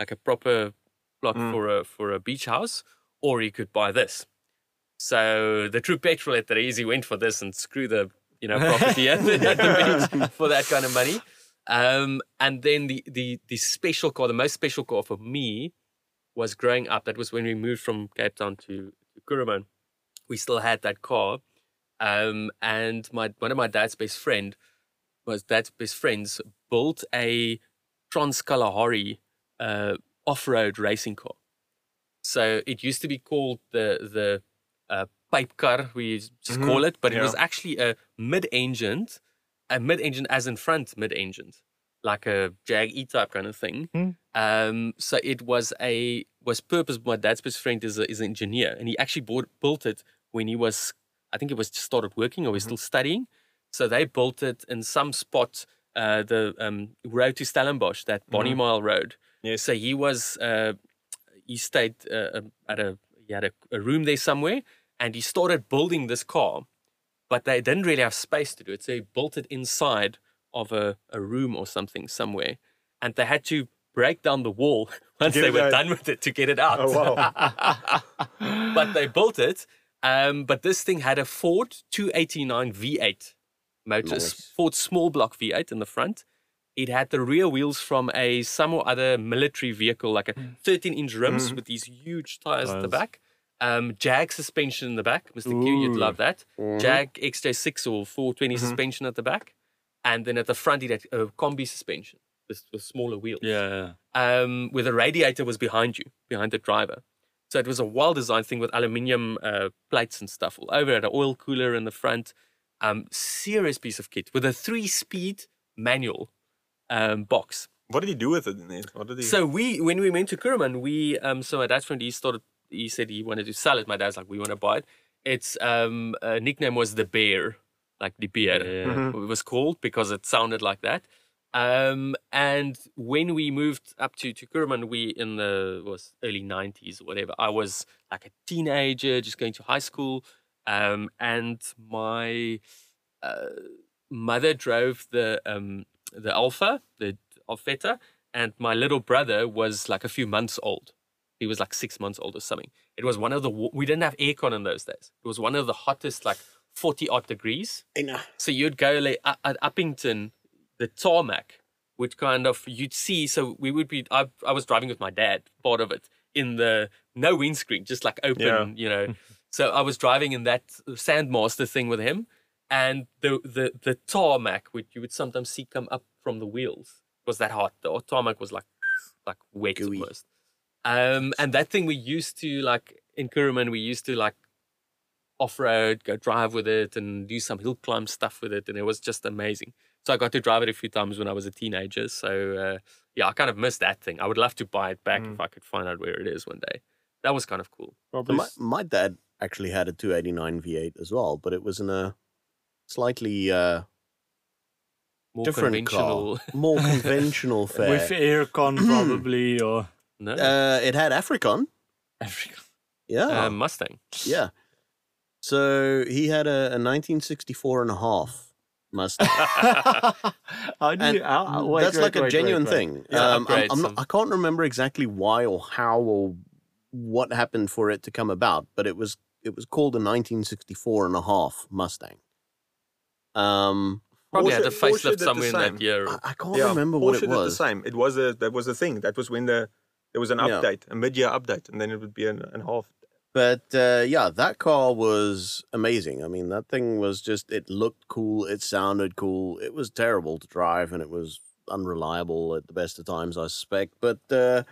like a proper plot Mm. for a for a beach house, or you could buy this. So the true petrol at the easy went for this and screw the you know property at, the, at the beach [LAUGHS] for that kind of money. Um, and then the the the special car, the most special car for me was growing up. That was when we moved from Cape Town to, to Kuruman. we still had that car. Um, and my one of my dad's best friend, was dad's best friends, built a Trans Kalahari uh, off-road racing car. So it used to be called the the uh, pipe car, we just Mhm, call it, but it was actually a mid-engined, a mid-engine as in front mid-engined, like a Jag E type kind of thing. Hmm. Um, so it was a was purpose. My dad's best friend is a, is an engineer, and he actually bought, built it when he was, I think it was just started working or was Mhm. still studying. So they built it in some spot, uh, the um, road to Stellenbosch, that Bonnie Mhm. Mile Road. Yes. So he was, uh, he stayed uh, um, at a, he had a, a room there somewhere, and he started building this car, but they didn't really have space to do it. So he built it inside of a, a room or something somewhere, and they had to break down the wall [LAUGHS] once they were out. done with it to get it out. Oh, wow. [LAUGHS] but they built it. Um, but this thing had a Ford 289 V8 motor, Nice. Ford small block V8 in the front. It had the rear wheels from a some or other military vehicle, like a 13 inch rims Mhm. with these huge tires at the back. Um, Jag suspension in the back. Mr. Q, you'd love that. Mhm. Jag XJ6 or 420 Mhm. suspension at the back. And then at the front, it had a combi suspension with, with smaller wheels Yeah. um, where the radiator was behind you, behind the driver. So it was a well designed thing with aluminium uh, plates and stuff all over it, an oil cooler in the front. Um, serious piece of kit with a three speed manual um, box. What did he do with it? Then? What did he? So we, when we went to Kuruman, we, um, so my dad's friend, he started, he said he wanted to sell it. My dad's like, we want to buy it. Its um, uh, nickname was the Bear, like the bear Yeah. Mhm. it was called because it sounded like that. Um, and when we moved up to, Kuruman, we in the was early nineties or whatever. I was like a teenager, just going to high school. Um, and my uh, mother drove the um, the Alfa, the Alfetta, and my little brother was like a few months old. He was like six months old or something. It was one of the we didn't have aircon in those days. It was one of the hottest, like forty odd degrees. Nah. So you'd go like at Upington, the tarmac would kind of you'd see. So we would be. I I was driving with my dad, part of it in the no windscreen, just like open, Yeah. you know. [LAUGHS] so I was driving in that Sandmaster thing with him, and the the the tarmac, which you would sometimes see come up from the wheels, was that hot. The tarmac was like like wet Gooey. almost. Um, and that thing we used to like in Kuruman, we used to like off road, go drive with it, and do some hill climb stuff with it, and it was just amazing. So I got to drive it a few times when I was a teenager. So uh, yeah, I kind of missed that thing. I would love to buy it back Mm. if I could find out where it is one day. That was kind of cool. So my, my dad actually had a 289 V8 as well, but it was in a slightly uh, More different conventional. car, more [LAUGHS] conventional fare. With aircon, [CLEARS THROAT] probably, or no, uh, it had Africon. Africa. Yeah, uh, Mustang. yeah. So he had a, a 1964 and a half Mustang. [LAUGHS] [LAUGHS] how do And you? How, how- wait, that's wait, like a genuine wait, wait. thing. Yeah, um, I'm, I'm not, I can't remember exactly why or how or what happened for it to come about, but it was it was called a 1964 and a half Mustang. Um, Probably had Porsche- a Porsche facelift did the somewhere in same. that year. I, I can't yeah, remember Porsche what it did the was. The same. It was a that was a thing. That was when the there was an Yeah. update, a mid-year update, and then it would be an, an half. But uh, yeah, that car was amazing. I mean, that thing was just, it looked cool. It sounded cool. It was terrible to drive and it was unreliable at the best of times, I suspect. But uh,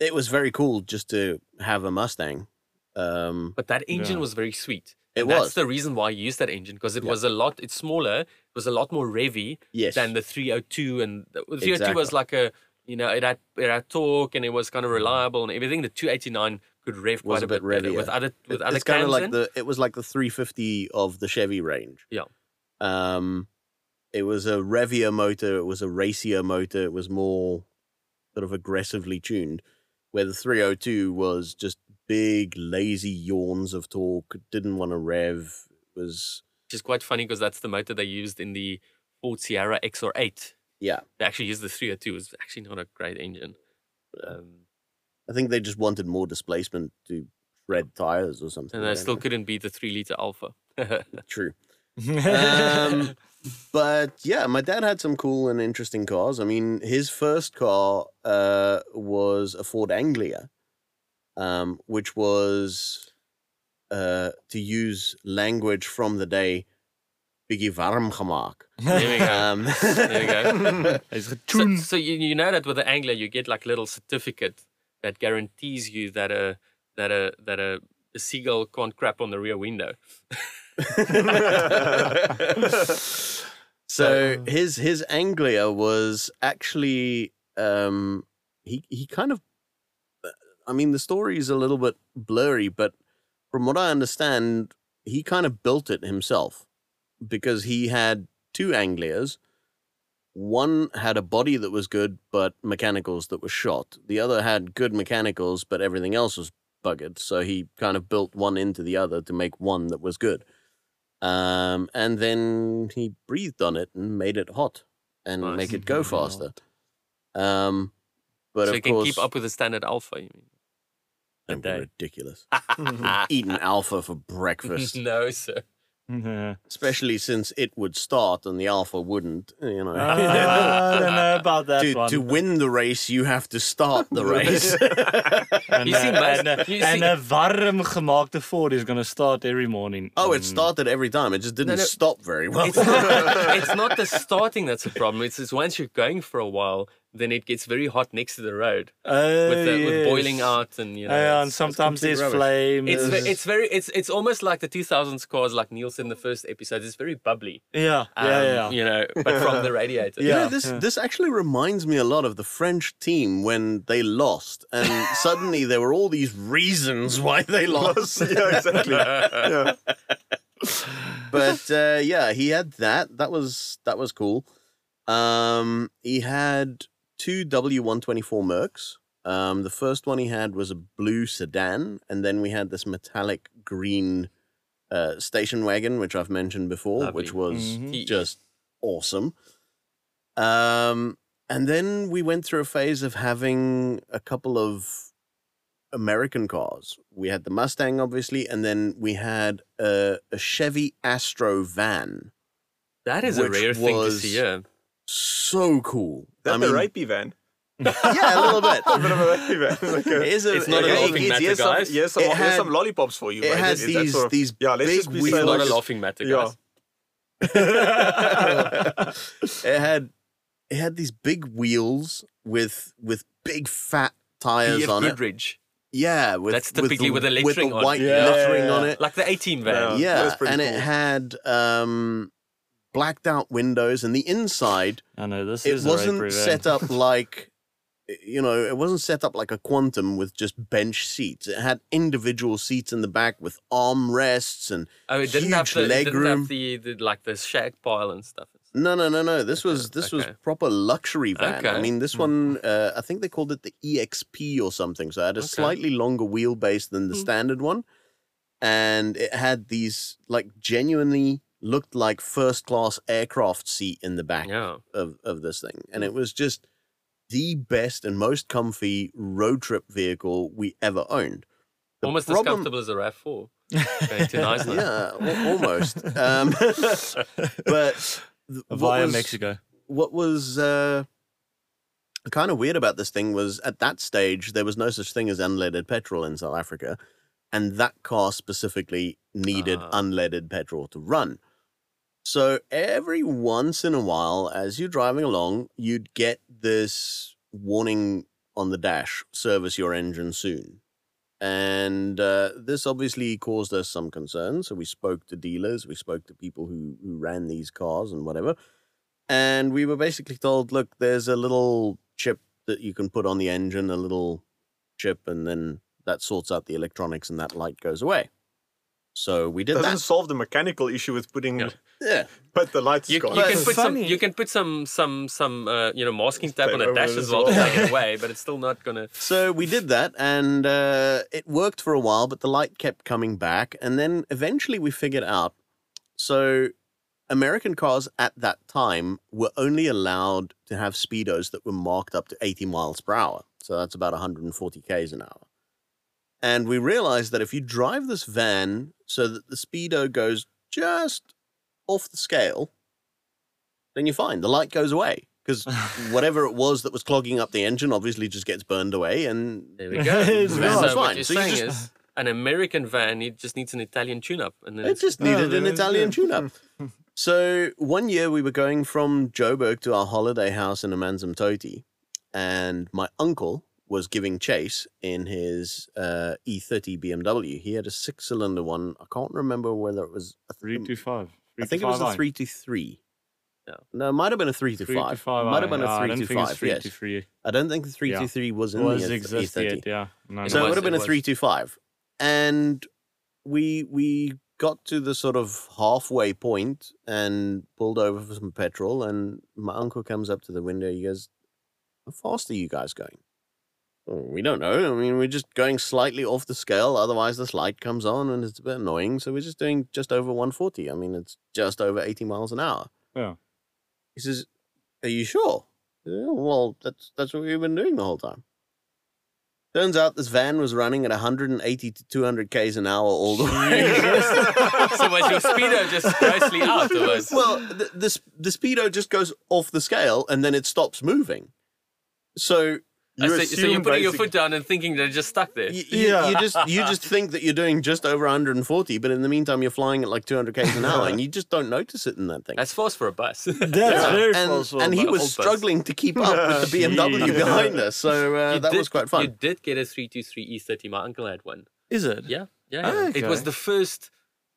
it was very cool just to have a Mustang. Um, But that engine Yeah. was very sweet. It And that's was. the reason why I used that engine because it Yeah. was a lot. It's smaller. It was a lot more revy yes. than the 302, and the the 302 was like a you know it had it had torque and it was kind of reliable and everything. The 289 could rev quite a bit bit, better with other with It- other it's kind of like in. the, it was like the 350 of the Chevy range. Yeah. Um, it was a revier motor. It was a racier motor. It was more sort of aggressively tuned, where the 302 was just big, lazy yawns of torque. Didn't want to rev. Was which is quite funny because that's the motor they used in the Ford Sierra XR8. yeah. They actually used the 302. It was actually not a great engine. Um, I think they just wanted more displacement to shred tires or something. and I they still know. couldn't beat the 3 liter Alfa. true. [LAUGHS] Um, but yeah, my dad had some cool and interesting cars. I mean, his first car uh, was a Ford Anglia, um, which was uh, to use language from the day bietjie warm gemaak. There we go. Um, There we go. [LAUGHS] So, so you, you know that with the Anglia, you get like little certificate that guarantees you that a that a that a, a seagull can't crap on the rear window. [LAUGHS] so his his anglia was actually um he he kind of i mean the story is a little bit blurry but from what i understand he kind of built it himself because he had two anglias one had a body that was good but mechanicals that were shot the other had good mechanicals but everything else was buggered so he kind of built one into the other to make one that was good um, and then he breathed on it and made it hot and Nice. make it go faster. Um, but so of you can course, keep up with the standard alfa. You mean? don't be ridiculous. [LAUGHS] Eating alfa for breakfast, [LAUGHS] no, sir. Yeah. especially since it would start and the alfa wouldn't. You know, [LAUGHS] I don't know about that to, one. to win the race, you have to start the [LAUGHS] race. and, You see, uh, most- and, uh, you and see- a warm gemaakte Ford is going to start every morning. oh, it Mm. started every time. It just didn't no. stop very well. It's not, [LAUGHS] it's not the starting that's a problem. It's, it's once you're going for a while, then it gets very hot next to the road Oh, with the, with boiling yes. out and you know. Yeah, and sometimes there's rubbish. flames. It's ve- it's very it's it's almost like the 2000s cars, like Neil said in the first episode. It's very bubbly. yeah, um, yeah, yeah. You know, but from the [LAUGHS] radiator. You know, Yeah, this yeah. this actually reminds me a lot of the French team when they lost, and [LAUGHS] suddenly there were all these reasons why they [LAUGHS] lost. yeah, exactly. Yeah. but uh, yeah, he had that. That was that was cool. Um, he had two W one twenty four Mercs. Um, the first one he had was a blue sedan, and then we had this metallic green uh, station wagon, which I've mentioned before, which was Mhm. Just awesome. Um, and then we went through a phase of having a couple of American cars. We had the Mustang, obviously, and then we had a, a Chevy Astro van. That is a rare thing to see. Yeah. So cool. That I the mean, rapey van. [LAUGHS] yeah, a little bit. a bit of a rapey van. Like a, It is a, It's not a it- laughing it- matter, here's some, guys. here's some, It here's some lollipops for you. It mate. had It's- it's these sort of- these yeah, let's big just wheels. It's not a laughing matter, Yeah. guys. [LAUGHS] it had it had these big wheels with with big fat tires BF on it. Goodrich, Yeah, with, That's typically with the with lettering the on white Yeah, lettering yeah, on it. like the 18 van. Yeah. Yeah, that's pretty and it had um, blacked out windows, and the inside I know this it is wasn't rape set up [LAUGHS] like you know it wasn't set up like a quantum with just bench seats. It had individual seats in the back with armrests and Oh, it didn't have Huge the, it leg didn't room. have the, the like the shag pile and stuff. no, no, no, no. This was this was proper luxury van. I mean, this one uh, I think they called it the EXP or something. So it had a Okay. slightly longer wheelbase than the Hmm. standard one, and it had these like genuinely looked like first class aircraft seat in the back Yeah. of of this thing, and Hmm. it was just the best and most comfy road trip vehicle we ever owned. The Almost as comfortable as a RAV4. [LAUGHS] Going to nice Yeah, almost. um, [LAUGHS] but th- what Via was- Mexico. what was uh, kind of weird about this thing was at that stage there was no such thing as unleaded petrol in South Africa, and that car specifically needed Ah. unleaded petrol to run. So every once in a while, as you're driving along, you'd get this warning on the dash: "Service your engine soon." And uh, this obviously caused us some concern. So we spoke to dealers, we spoke to people who who ran these cars and whatever and we were basically told, look, there's a little chip that you can put on the engine, a little chip, and then that sorts out the electronics, and that light goes away. So we did that. Doesn't solve the mechanical issue with putting, Yeah. Yeah, but the lights You, gone. you can But put some you can put some some some uh, you know masking tape Tape on the dash as as well to well. take it [LAUGHS] away, but it's still not gonna. so we did that, and uh, it worked for a while, but the light kept coming back, and then eventually we figured out. So American cars at that time were only allowed to have speedos that were marked up to 80 miles per hour. So that's about 140 k's an hour. And we realized that if you drive this van so that the speedo goes just off the scale, then you're fine. The light goes away because [LAUGHS] whatever it was that was clogging up the engine obviously just gets burned away and There we go. [LAUGHS] It's so fine. you're So you just- is an American van, it just needs an Italian tune-up, and then It just Oh, needed an oh, Italian yeah. tune-up. [LAUGHS] So one year we were going from Joburg to our holiday house in Amanzimtoti, and my uncle was giving chase in his uh, E30 BMW. He had a six-cylinder one. I can't remember whether it was. A Three to five. I think it was a three to three. Yeah. No, it might have been a three to Three five. to. Might have been a three don't to think it's five. Three Yes, to three. I don't think the three Yeah. to three was in Was the exist E30. Yeah. No, So it would have been a was. three two five, and we we got to the sort of halfway point and pulled over for some petrol. And my uncle comes up to the window. He goes, "How fast are you guys going?" "Oh, we don't know. I mean, we're just going slightly off the scale. Otherwise, this light comes on and it's a bit annoying. So we're just doing just over 140. I mean, it's just over 80 miles an hour. Yeah. He says, "Are you sure?" "Yeah, well, that's that's what we've been doing the whole time. Turns out this van was running at 180 to 200 k's an hour all the way. [LAUGHS] so was your speedo just grossly out? [LAUGHS] Or was, well, the, the the speedo just goes off the scale and then it stops moving. So You so, so you're putting your foot down and thinking they're just stuck there. you, you, Yeah. you just you just think that you're doing just over 140, but in the meantime you're flying at like 200 k's an hour, and you just don't notice it in that thing. That's fast for a bus. That's [LAUGHS] Yeah. very and, possible. and he was old bus. struggling to keep up with the [LAUGHS] BMW Jeez. behind us, so uh, that did- was quite fun. You did get a 323 E30. My uncle had one. Is it? Yeah, yeah. Oh, yeah. It was the first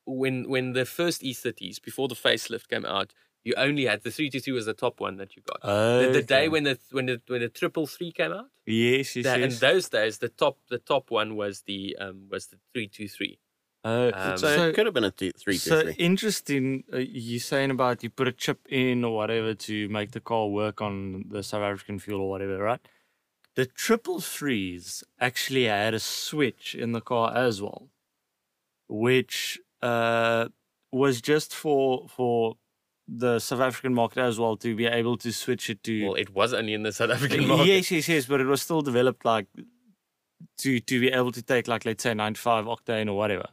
when when the first E30s before the facelift came out. You only had the 323 was the top one that you got. The, the day when the when the when the triple three came out, Yes, yes, that, in those days the top the top one was the um was the 323. Oh, Um, so, so- it could have been a t- three two So three. interesting. Uh, you saying about you put a chip in or whatever to make the car work on the South African fuel or whatever, right? The triple threes actually had a switch in the car as well, which uh, was just for for the South African market as well to be able to switch it to Well, it was only in the South African market. Yes, yes, yes, but it was still developed like to to be able to take like let's say 95 octane or whatever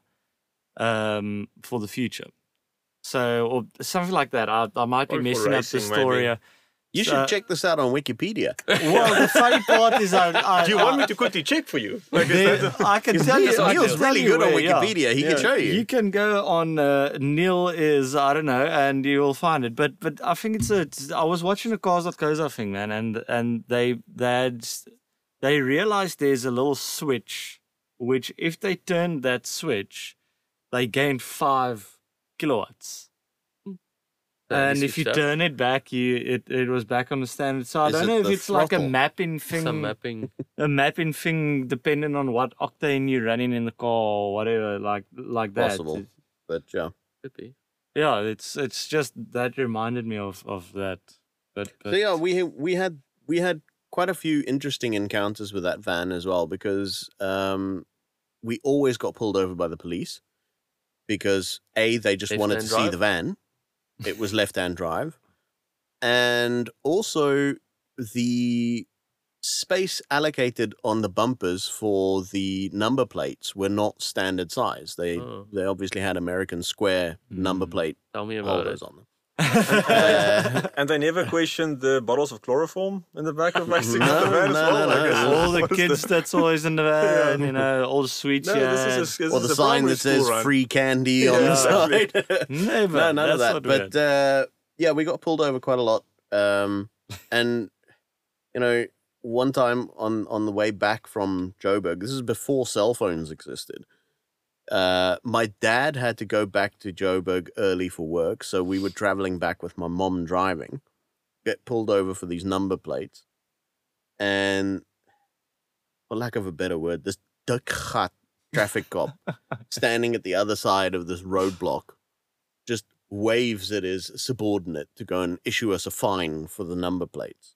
um for the future. So or something like that. I, I might be Or messing up the story. maybe. Story. You should uh, check this out on Wikipedia. [LAUGHS] Well, the funny part is I, I Do you want I, me to quickly check for you? [LAUGHS] Like, is there- I can tell you. Neil's- I can Neil's really you good on where, yeah. Wikipedia. He can show you. You can go on uh, Neil is I don't know, and you will find it. But but I think it's a. It's, I was watching a Cars.co.za thing, man, and and they they had, they realized there's a little switch, which if they turn that switch, they gain five kilowatts. And if you turn it back, you it, it was back on the standard. So I Is don't know if it's like a mapping thing some mapping. [LAUGHS] a mapping thing depending on what octane you're running in the car or whatever like like that Possible. It- But yeah. Could be. yeah it's it's just that reminded me of of that but, but So yeah, we we had we had quite a few interesting encounters with that van as well because um, we always got pulled over by the police because a they just wanted to Left-hand see the van. It was left-hand drive, and also the space allocated on the bumpers for the number plates were not standard size. They Oh. they obviously had American square number Mm. plate Tell me about holders it. on them. Uh, and they never questioned the bottles of chloroform in the back of my seat [LAUGHS] No, of the van as no, well. no, I no. all the kids this? that's always in the [LAUGHS] van you know all the sweets No, you this is a, this or the is a sign that says run. free candy on Yeah, the side. exactly. [LAUGHS] never no, none of that. what we had. But uh, yeah, we got pulled over quite a lot. Um, and you know, one time on on the way back from Joburg, this is before cell phones existed. Uh, my dad had to go back to Joburg early for work, so we were traveling back with my mom driving. Get pulled over for these number plates, and for lack of a better word, this dukhat traffic cop [LAUGHS] standing at the other side of this roadblock just waves at his subordinate to go and issue us a fine for the number plates.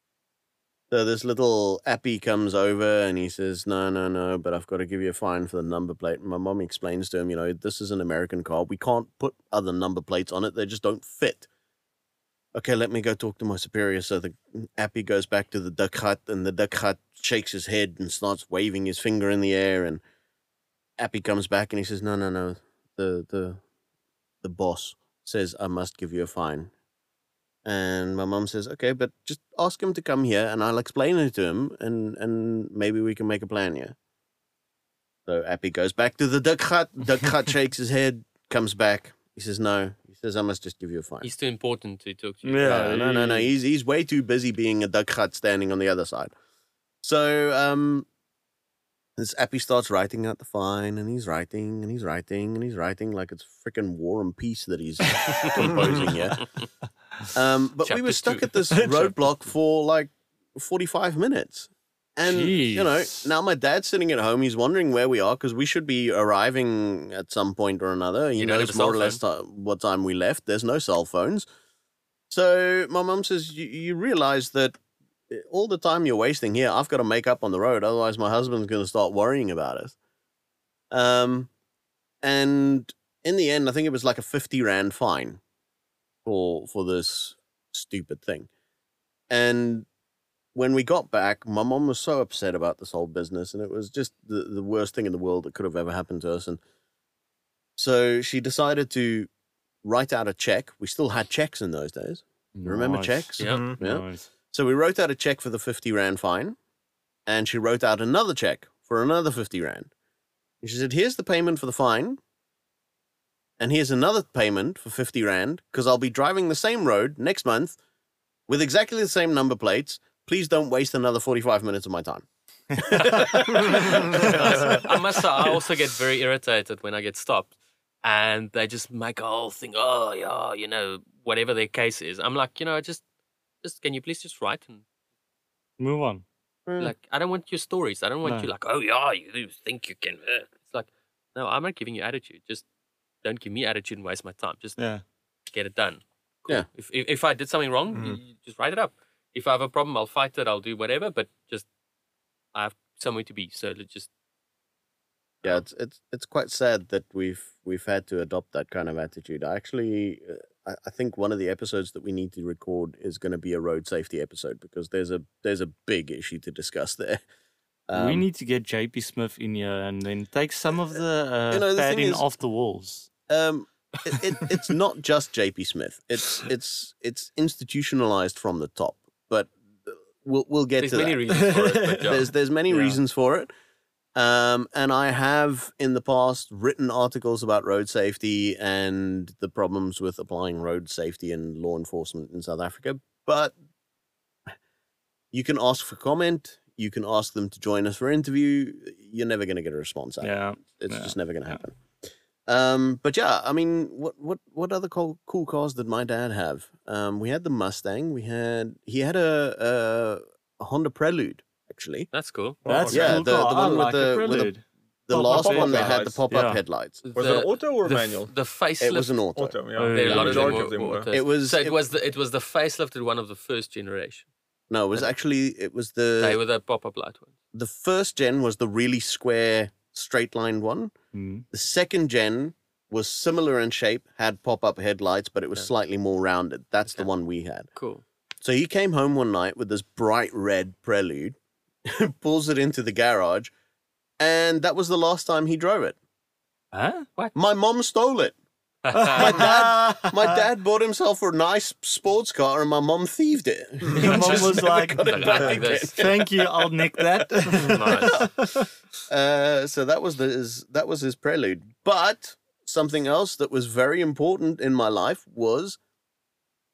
So this little appy comes over and he says, No, no, no, but I've got to give you a fine for the number plate. And my mom explains to him, You know, this is an American car. We can't put other number plates on it, they just don't fit. Okay, let me go talk to my superior. So the appy goes back to the duck hut, and the duck hut shakes his head and starts waving his finger in the air. And appy comes back and he says, No, no, no, the, the, the boss says I must give you a fine. And my mom says, "Okay, but just ask him to come here, and I'll explain it to him, and and maybe we can make a plan here." So Appy goes back to the duck hut. Duck hut [LAUGHS] shakes his head, comes back. He says, "No." He says, "I must just give you a fine." He's too important to talk to you. Yeah, no, no, no, no. He's he's way too busy being a duck hut standing on the other side. So um, this Appy starts writing out the fine, and he's writing, and he's writing, and he's writing like it's freaking War and Peace that he's [LAUGHS] composing here. [LAUGHS] Um, but we were stuck two. at this [LAUGHS] roadblock for like forty-five minutes. And you know, now my dad's sitting at home. He's wondering where we are because we should be arriving at some point or another. He You knows more or less ti- what time we left. There's no cell phones. So my mom says, you, you realize that eh, all the time you're wasting here, I've got to make up on the road. Otherwise, my husband's going to start worrying about us. Um, and in the end, I think it was like a 50 Rand fine for, for this stupid thing. And when we got back, my mom was so upset about this whole business, and it was just the, the worst thing in the world that could have ever happened to us. And so she decided to write out a check. We still had checks in those days. You remember Nice. checks? Yeah. Mhm. Yeah. Nice. So we wrote out a check for the 50 Rand fine, and she wrote out another check for another 50 Rand. And she said, Here's the payment for the fine, and here's another payment for 50 Rand, because I'll be driving the same road next month with exactly the same number plates. Please don't waste another 45 minutes of my time. [LAUGHS] I must say, I also get very irritated when I get stopped and they just make a whole thing, oh, yeah, you know, whatever their case is. I'm like, you know, just, just can you please just write and Move on. like, I don't want your stories. I don't want No. you like, oh, yeah, you think you can. uh." It's like, no, I'm not giving you attitude. Just don't give me attitude and waste my time. Just Yeah. get it done. Cool. Yeah. If, if, if I did something wrong, Mhm. you, you just write it up. If I have a problem, I'll fight it. I'll do whatever, but just, I have somewhere to be. So let's just, Yeah, it's it's it's quite sad that we've we've had to adopt that kind of attitude. I actually, uh, I, I think one of the episodes that we need to record is going to be a road safety episode because there's a there's a big issue to discuss there. [LAUGHS] we Um, need to get JP Smith in here and then take some of the uh, You know, the padding is- off the walls. Um, [LAUGHS] it, it, it's not just JP Smith. It's it's it's institutionalized from the top. But uh, we'll we'll get there's to many that. reasons for it. Yeah. [LAUGHS] There's there's many Yeah. reasons for it. Um, and I have in the past written articles about road safety and the problems with applying road safety and law enforcement in South Africa. But you can ask for comment. You can ask them to join us for an interview. You're never going to get a response out. Yeah. It's Yeah, just never going to happen. Um, but yeah, I mean, what what what other cool, cool cars did my dad have? Um, we had the Mustang. We had he had a, a, a Honda Prelude actually. That's cool. That's Yeah, cool the- car. the I one with like the- with the- The Pop-up last one that had the pop up Yeah. headlights. Was it an auto or the, manual? The facelift. It was an auto. Auto, yeah. Oh, There are yeah. a lot of them, Majority were- of them were were. autos. It was- So it, it- was the it was the facelifted one of the first generation. No, it was actually it was the they the were the pop up light ones. the first gen was the really square straight lined one. Mm. The second gen was similar in shape, had pop up headlights, but it was Yeah. slightly more rounded. That's the one we had. Cool. So he came home one night with this bright red Prelude, [LAUGHS] pulls it into the garage, and that was the last time he drove it. Huh? What? My mom stole it. My [LAUGHS] dad, my dad bought himself a nice sports car, and my mom thieved it. He [LAUGHS] Your mom just was never like, got it back again. Thank you, I'll nick that. [LAUGHS] Nice. Uh, so that was the his, that was his prelude. But something else that was very important in my life was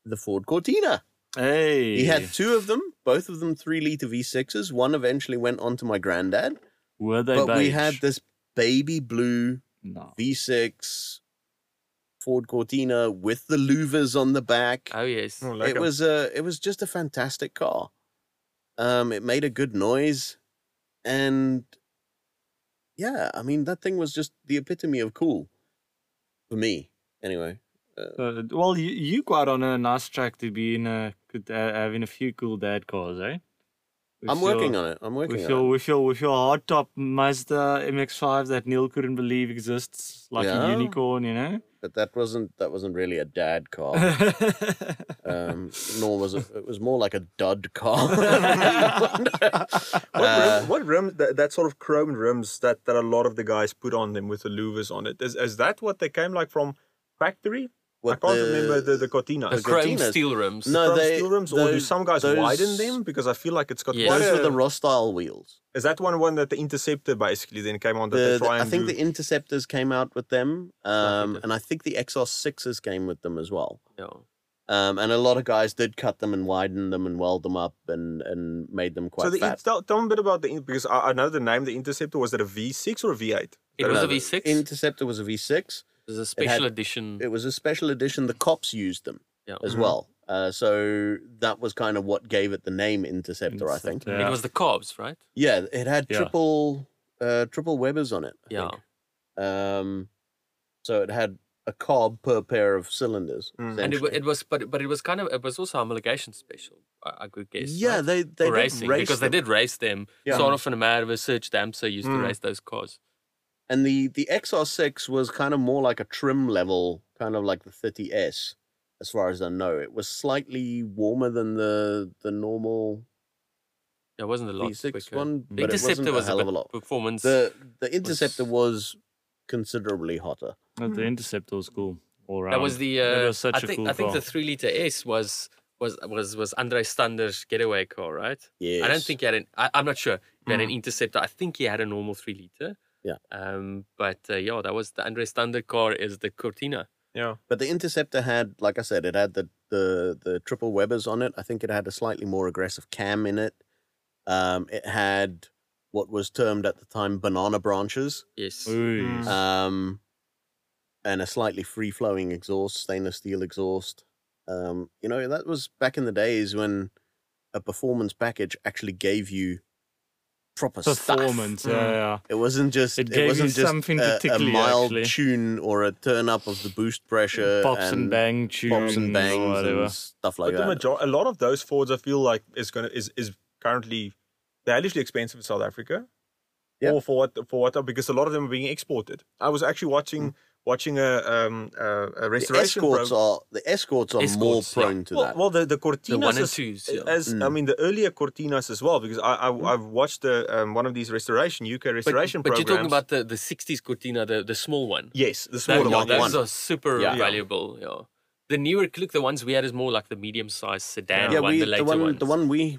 the Ford Cortina. Hey. He had two of them, both of them three liter V6s. One eventually went on to my granddad, Were they but we had this baby blue No. V6 Ford Cortina with the louvers on the back. Oh yes. Oh, it lekker. was uh, it was just a fantastic car. Um, it made a good noise, and yeah, I mean that thing was just the epitome of cool for me. Anyway, Uh, well, you, you got on a nice track to be in a uh, having a few cool dad cars, eh? With I'm working on it. I'm working with on your it. with your with your hard top Mazda MX-5 that Neil couldn't believe exists, like Yeah. a unicorn, you know. But that wasn't that wasn't really a dad car. [LAUGHS] um, nor was it. It was more like a dud car. [LAUGHS] [LAUGHS] What, Uh, rim, what rims, that, that sort of chrome rims that, that a lot of the guys put on them with the louvers on it, is, is that what they came like from factory? What I can't remember the the Cortinas. The The chrome Cortinas- steel rims. No, Chrome they- steel rims, or do those- some guys those- widen them? Because I feel like it's got Yes. Those were the Rostyle wheels. Is that one one that the Interceptor basically then came on that The- the- try I think do? the Interceptors came out with them, um, different. and I think the XR sixes came with them as well. Yeah. Um, and a lot of guys did cut them and widen them and weld them up and, and made them quite so the fat. tell, tell me a bit about the because I, I know the name the Interceptor was it a V6 or a V8? It was don't a know. V6. Interceptor was a V6. It was a special had- edition. It was a special edition. The cops used them Yeah. as Mhm. well. Uh, so that was kind of what gave it the name Interceptor, I think. Interceptor, It was the cops, right? Yeah, it had Yeah. triple uh, triple Webers on it. I Yeah. think. Um, so it had a carb per pair of cylinders. Mm. And it, it was, but but it was kind of, it was also a homologation special. I, I could guess. yeah, right? they they did racing race because them. they did race them. Yeah. Sort of in a matter of a Serge Damseaux used to Mm. race those cars. And the the XR6 was kind of more like a trim level, kind of like the 30S, as far as I know. It was slightly warmer than the the normal it wasn't a lot V6 quicker. one, The but it wasn't Interceptor a was hell a of a bit lot. performance. The the Interceptor was- was considerably hotter. But the Interceptor was cool. All right. that was the. Uh, was such I a think cool I think car. the three liter S was was was was Andre Stander's getaway car, right? Yes. I don't think he had an. I, I'm not sure. He had an Mm. Interceptor. I think he had a normal three liter. Yeah. Um. But uh, yeah, that was the Andre Stander car. Is the Cortina. Yeah. But the Interceptor had, like I said, it had the, the, the triple Webers on it. I think it had a slightly more aggressive cam in it. Um, it had what was termed at the time banana branches, Yes. Mm. um, and a slightly free flowing exhaust, stainless steel exhaust. Um, you know, that was back in the days when a performance package actually gave you proper performance. Stuff. Yeah, Mm. yeah. It wasn't just It it, gave you wasn't just something a, to a tickle you, mild actually. tune or a turn up of the boost pressure Pops and, bang tunes pops and bangs whatever. and stuff like but the that. major- a lot of those Fords, I feel like is gonna is is currently they're actually expensive in South Africa. Yeah. Or for what for what because a lot of them are being exported. I was actually watching watching a um a, a Mm. the restoration escorts program. are the escorts are Escorts, more yeah. prone to Well, that. well, the the Cortinas one and twos, yeah. as I Mm. mean the earlier Cortinas as well because I, I I've watched the um, one of these restoration UK But, restoration but you're talking about the, the 60s Cortina, the, the small one. yes, the That- smaller yeah, one. those yeah. are super Yeah. valuable. Yeah. The newer, look, the ones we had is more like the medium sized sedan yeah, one, we the the, one ones. the one we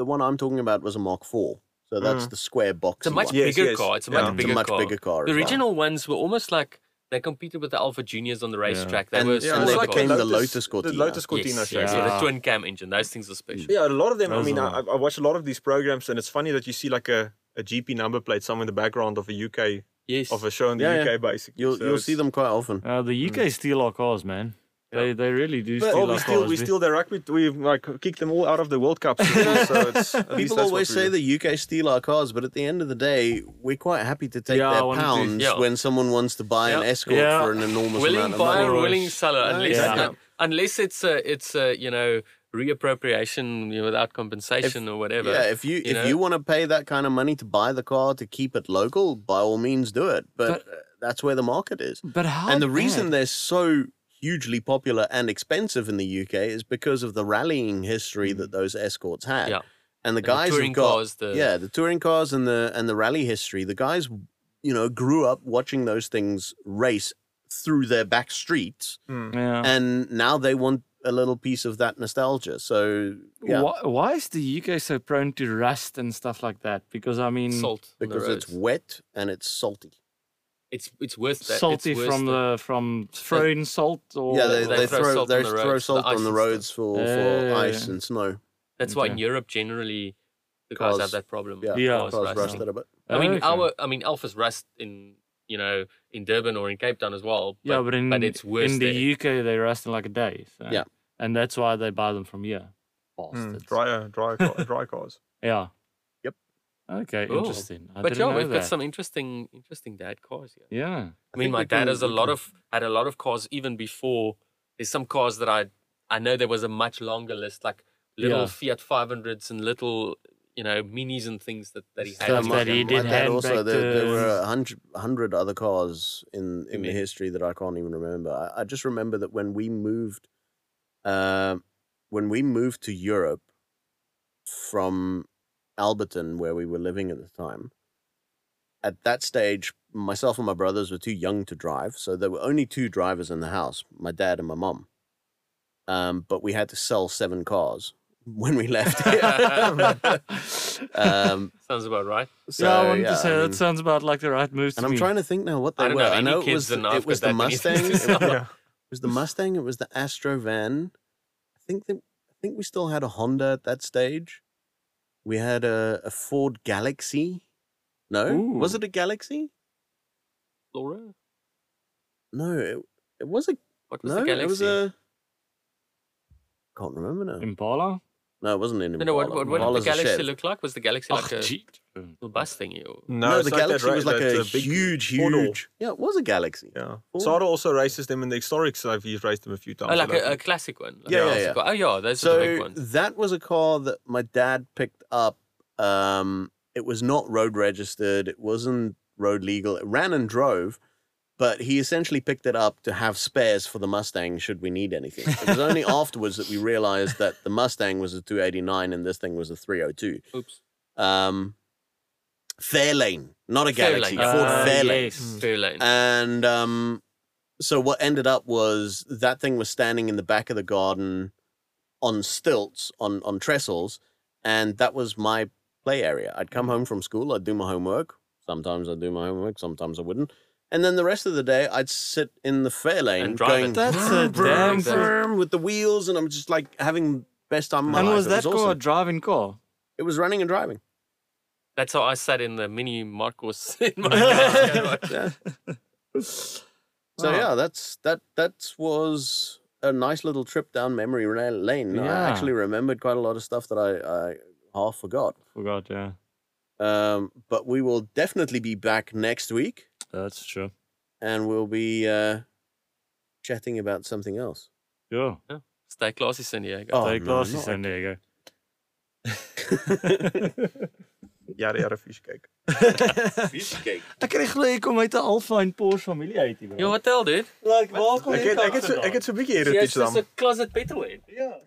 the one I'm talking about was a Mark IV. So that's Mm. the square box. It's a much one. Bigger yes. car. It's a much It's bigger it's a much car. bigger car. The as well. original ones were almost like they competed with the Alfa Juniors on the racetrack. They And- were yeah, small and they cars. became the Lotus Cortina. The Lotus Cortina yes, yes, Yeah. yeah, the twin cam engine. Those things are special. Yeah, a lot of them. I mean, I, are- I watch a lot of these programs, and it's funny that you see like a, a GP number plate somewhere in the background of a UK Yes. of a show in the Yeah, UK, yeah. basically. You'll So you'll see them quite often. Uh, the UK steal our cars, man. They they really do But- steal Well, our we still cars. we They- still the rugby. We've like kicked them all out of the World Cup. [LAUGHS] so it's, People always say do. the UK steal our cars, but at the end of the day, we're quite happy to take Yeah, their wanted to- pounds Yeah. when someone wants to buy an escort Yeah. for an enormous willing amount of buyer, money. willing buyer, willing seller. Unless exactly. uh, unless it's a it's a you know reappropriation you know, without compensation or whatever. Yeah, if you, you if know? you want to pay that kind of money to buy the car to keep it local, by all means do it. But, uh, that's where the market is. But how? and the reason they're so hugely popular and expensive in the UK is because of the rallying history that those escorts had. Yeah. And the And the guys touring have got cars, the- yeah, the touring cars and the and the rally history. The guys, you know, grew up watching those things race through their back streets, Mm. yeah. and now they want a little piece of that nostalgia. So yeah, Why, why is the UK so prone to rust and stuff like that? Because I mean, salt because it's wet and it's salty. It's it's worth that. salty it's worth from the- the from throwing salt or yeah, they, they they, throw throw, salt they on the roads, the salt ice on the roads for, for Yeah, ice yeah. and snow. That's why in Europe generally the cars, Cars- have that problem. Yeah, Yeah. cars cars rusting. rusted a bit. I mean, Okay. our I mean, Alfa's rust in you know in Durban or in Cape Town as well. But, yeah, but in but it's worse in the. UK they rust in like a day. So. Yeah. and that's why they buy them from here. Mm, Bastards. dry, uh, dry, dry cars. [LAUGHS] Yeah. Yep. Okay, Cool. interesting. I but didn't yeah, we've got some interesting interesting dad cars here. Yeah. I mean, think my dad can- has a lot can- of had a lot of cars even before. There's some cars that I I know there was a much longer list, like little Yeah. Fiat 500s and little you know minis and things that, that he had. Stuff in that he garage. did my dad also there, there were a hundred, a hundred other cars in in the Amen. history that I can't even remember. I, I just remember that when we moved, um, when we moved to Europe from Alberton, where we were living at the time, at that stage, myself and my brothers were too young to drive, so there were only two drivers in the house, my dad and my mom. Um, but we had to sell seven cars [LAUGHS] when we left. [LAUGHS] um, Sounds about right. so, yeah, I wanted yeah, to say I that mean- sounds about like the right move to and I'm me. trying to think now what they I don't were. know I know it was the, it was the that many Mustang. [LAUGHS] things. It was the Mustang. It was the Astro van. I think that I think we still had a Honda at that stage. We had a, a Ford Galaxy. No, was it a Galaxy? Laura, No, it, it was a what was no. the galaxy? It was a. Can't remember now. Impala. No, it wasn't an no, Impala. no, what, what, what did the galaxy Chev. look like? Was the galaxy Oh, like a gee. little bus thingy? Or... No, it's the like that Galaxy was like that, a big huge, four-door. huge. Yeah, it was a Galaxy. Yeah. Four. Sada also races them in the historics. I've he's raced them a few times. Oh, like a, a classic one. Like Yeah, a yeah, classic yeah. one. Oh, yeah, those are the big So ones. that was a car that my dad picked up. Um, it was not road registered. It wasn't road legal. It ran and drove, but he essentially picked it up to have spares for the Mustang should we need anything. It was only [LAUGHS] afterwards that we realized that the Mustang was a 289 and this thing was a 302. Oops. Um, Fairlane, not a Galaxy, Fairlane. Ford Uh, Fairlane. yes. Fairlane. And um, so what ended up was that thing was standing in the back of the garden on stilts, on on trestles, and that was my play area. I'd come home from school, I'd do my homework. Sometimes I'd do my homework, sometimes I wouldn't. And then the rest of the day, I'd sit in the Fairlane And drive going. That's a vroom, vroom, damn thing. vroom with the wheels, and I'm just like having best time of my And life. was It that car a awesome. driving car? It was running and driving. That's how I sat in the mini Marcos [LAUGHS] in my [LAUGHS] garage. [LAUGHS] Yeah. So Wow. yeah, that's that. That was a nice little trip down memory ra- lane. I actually remembered quite a lot of stuff that I, I half forgot. Forgot, yeah. Um, but we will definitely be back next week, That's true. and we'll be uh, chatting about something else. Yeah. Stay classy, San Diego. Oh, Take no, classes not San Diego. [LAUGHS] Jare jare fish kyk. Fiskcake. [LAUGHS] Ek kry glo ek kom uit 'n Alpine Porsche familie uit hier. Yo, what the hell, dude? Like waar kom Ek het ek het so ek het so 'n bietjie Jy's heritage just dan. a closet petrolhead. Ja.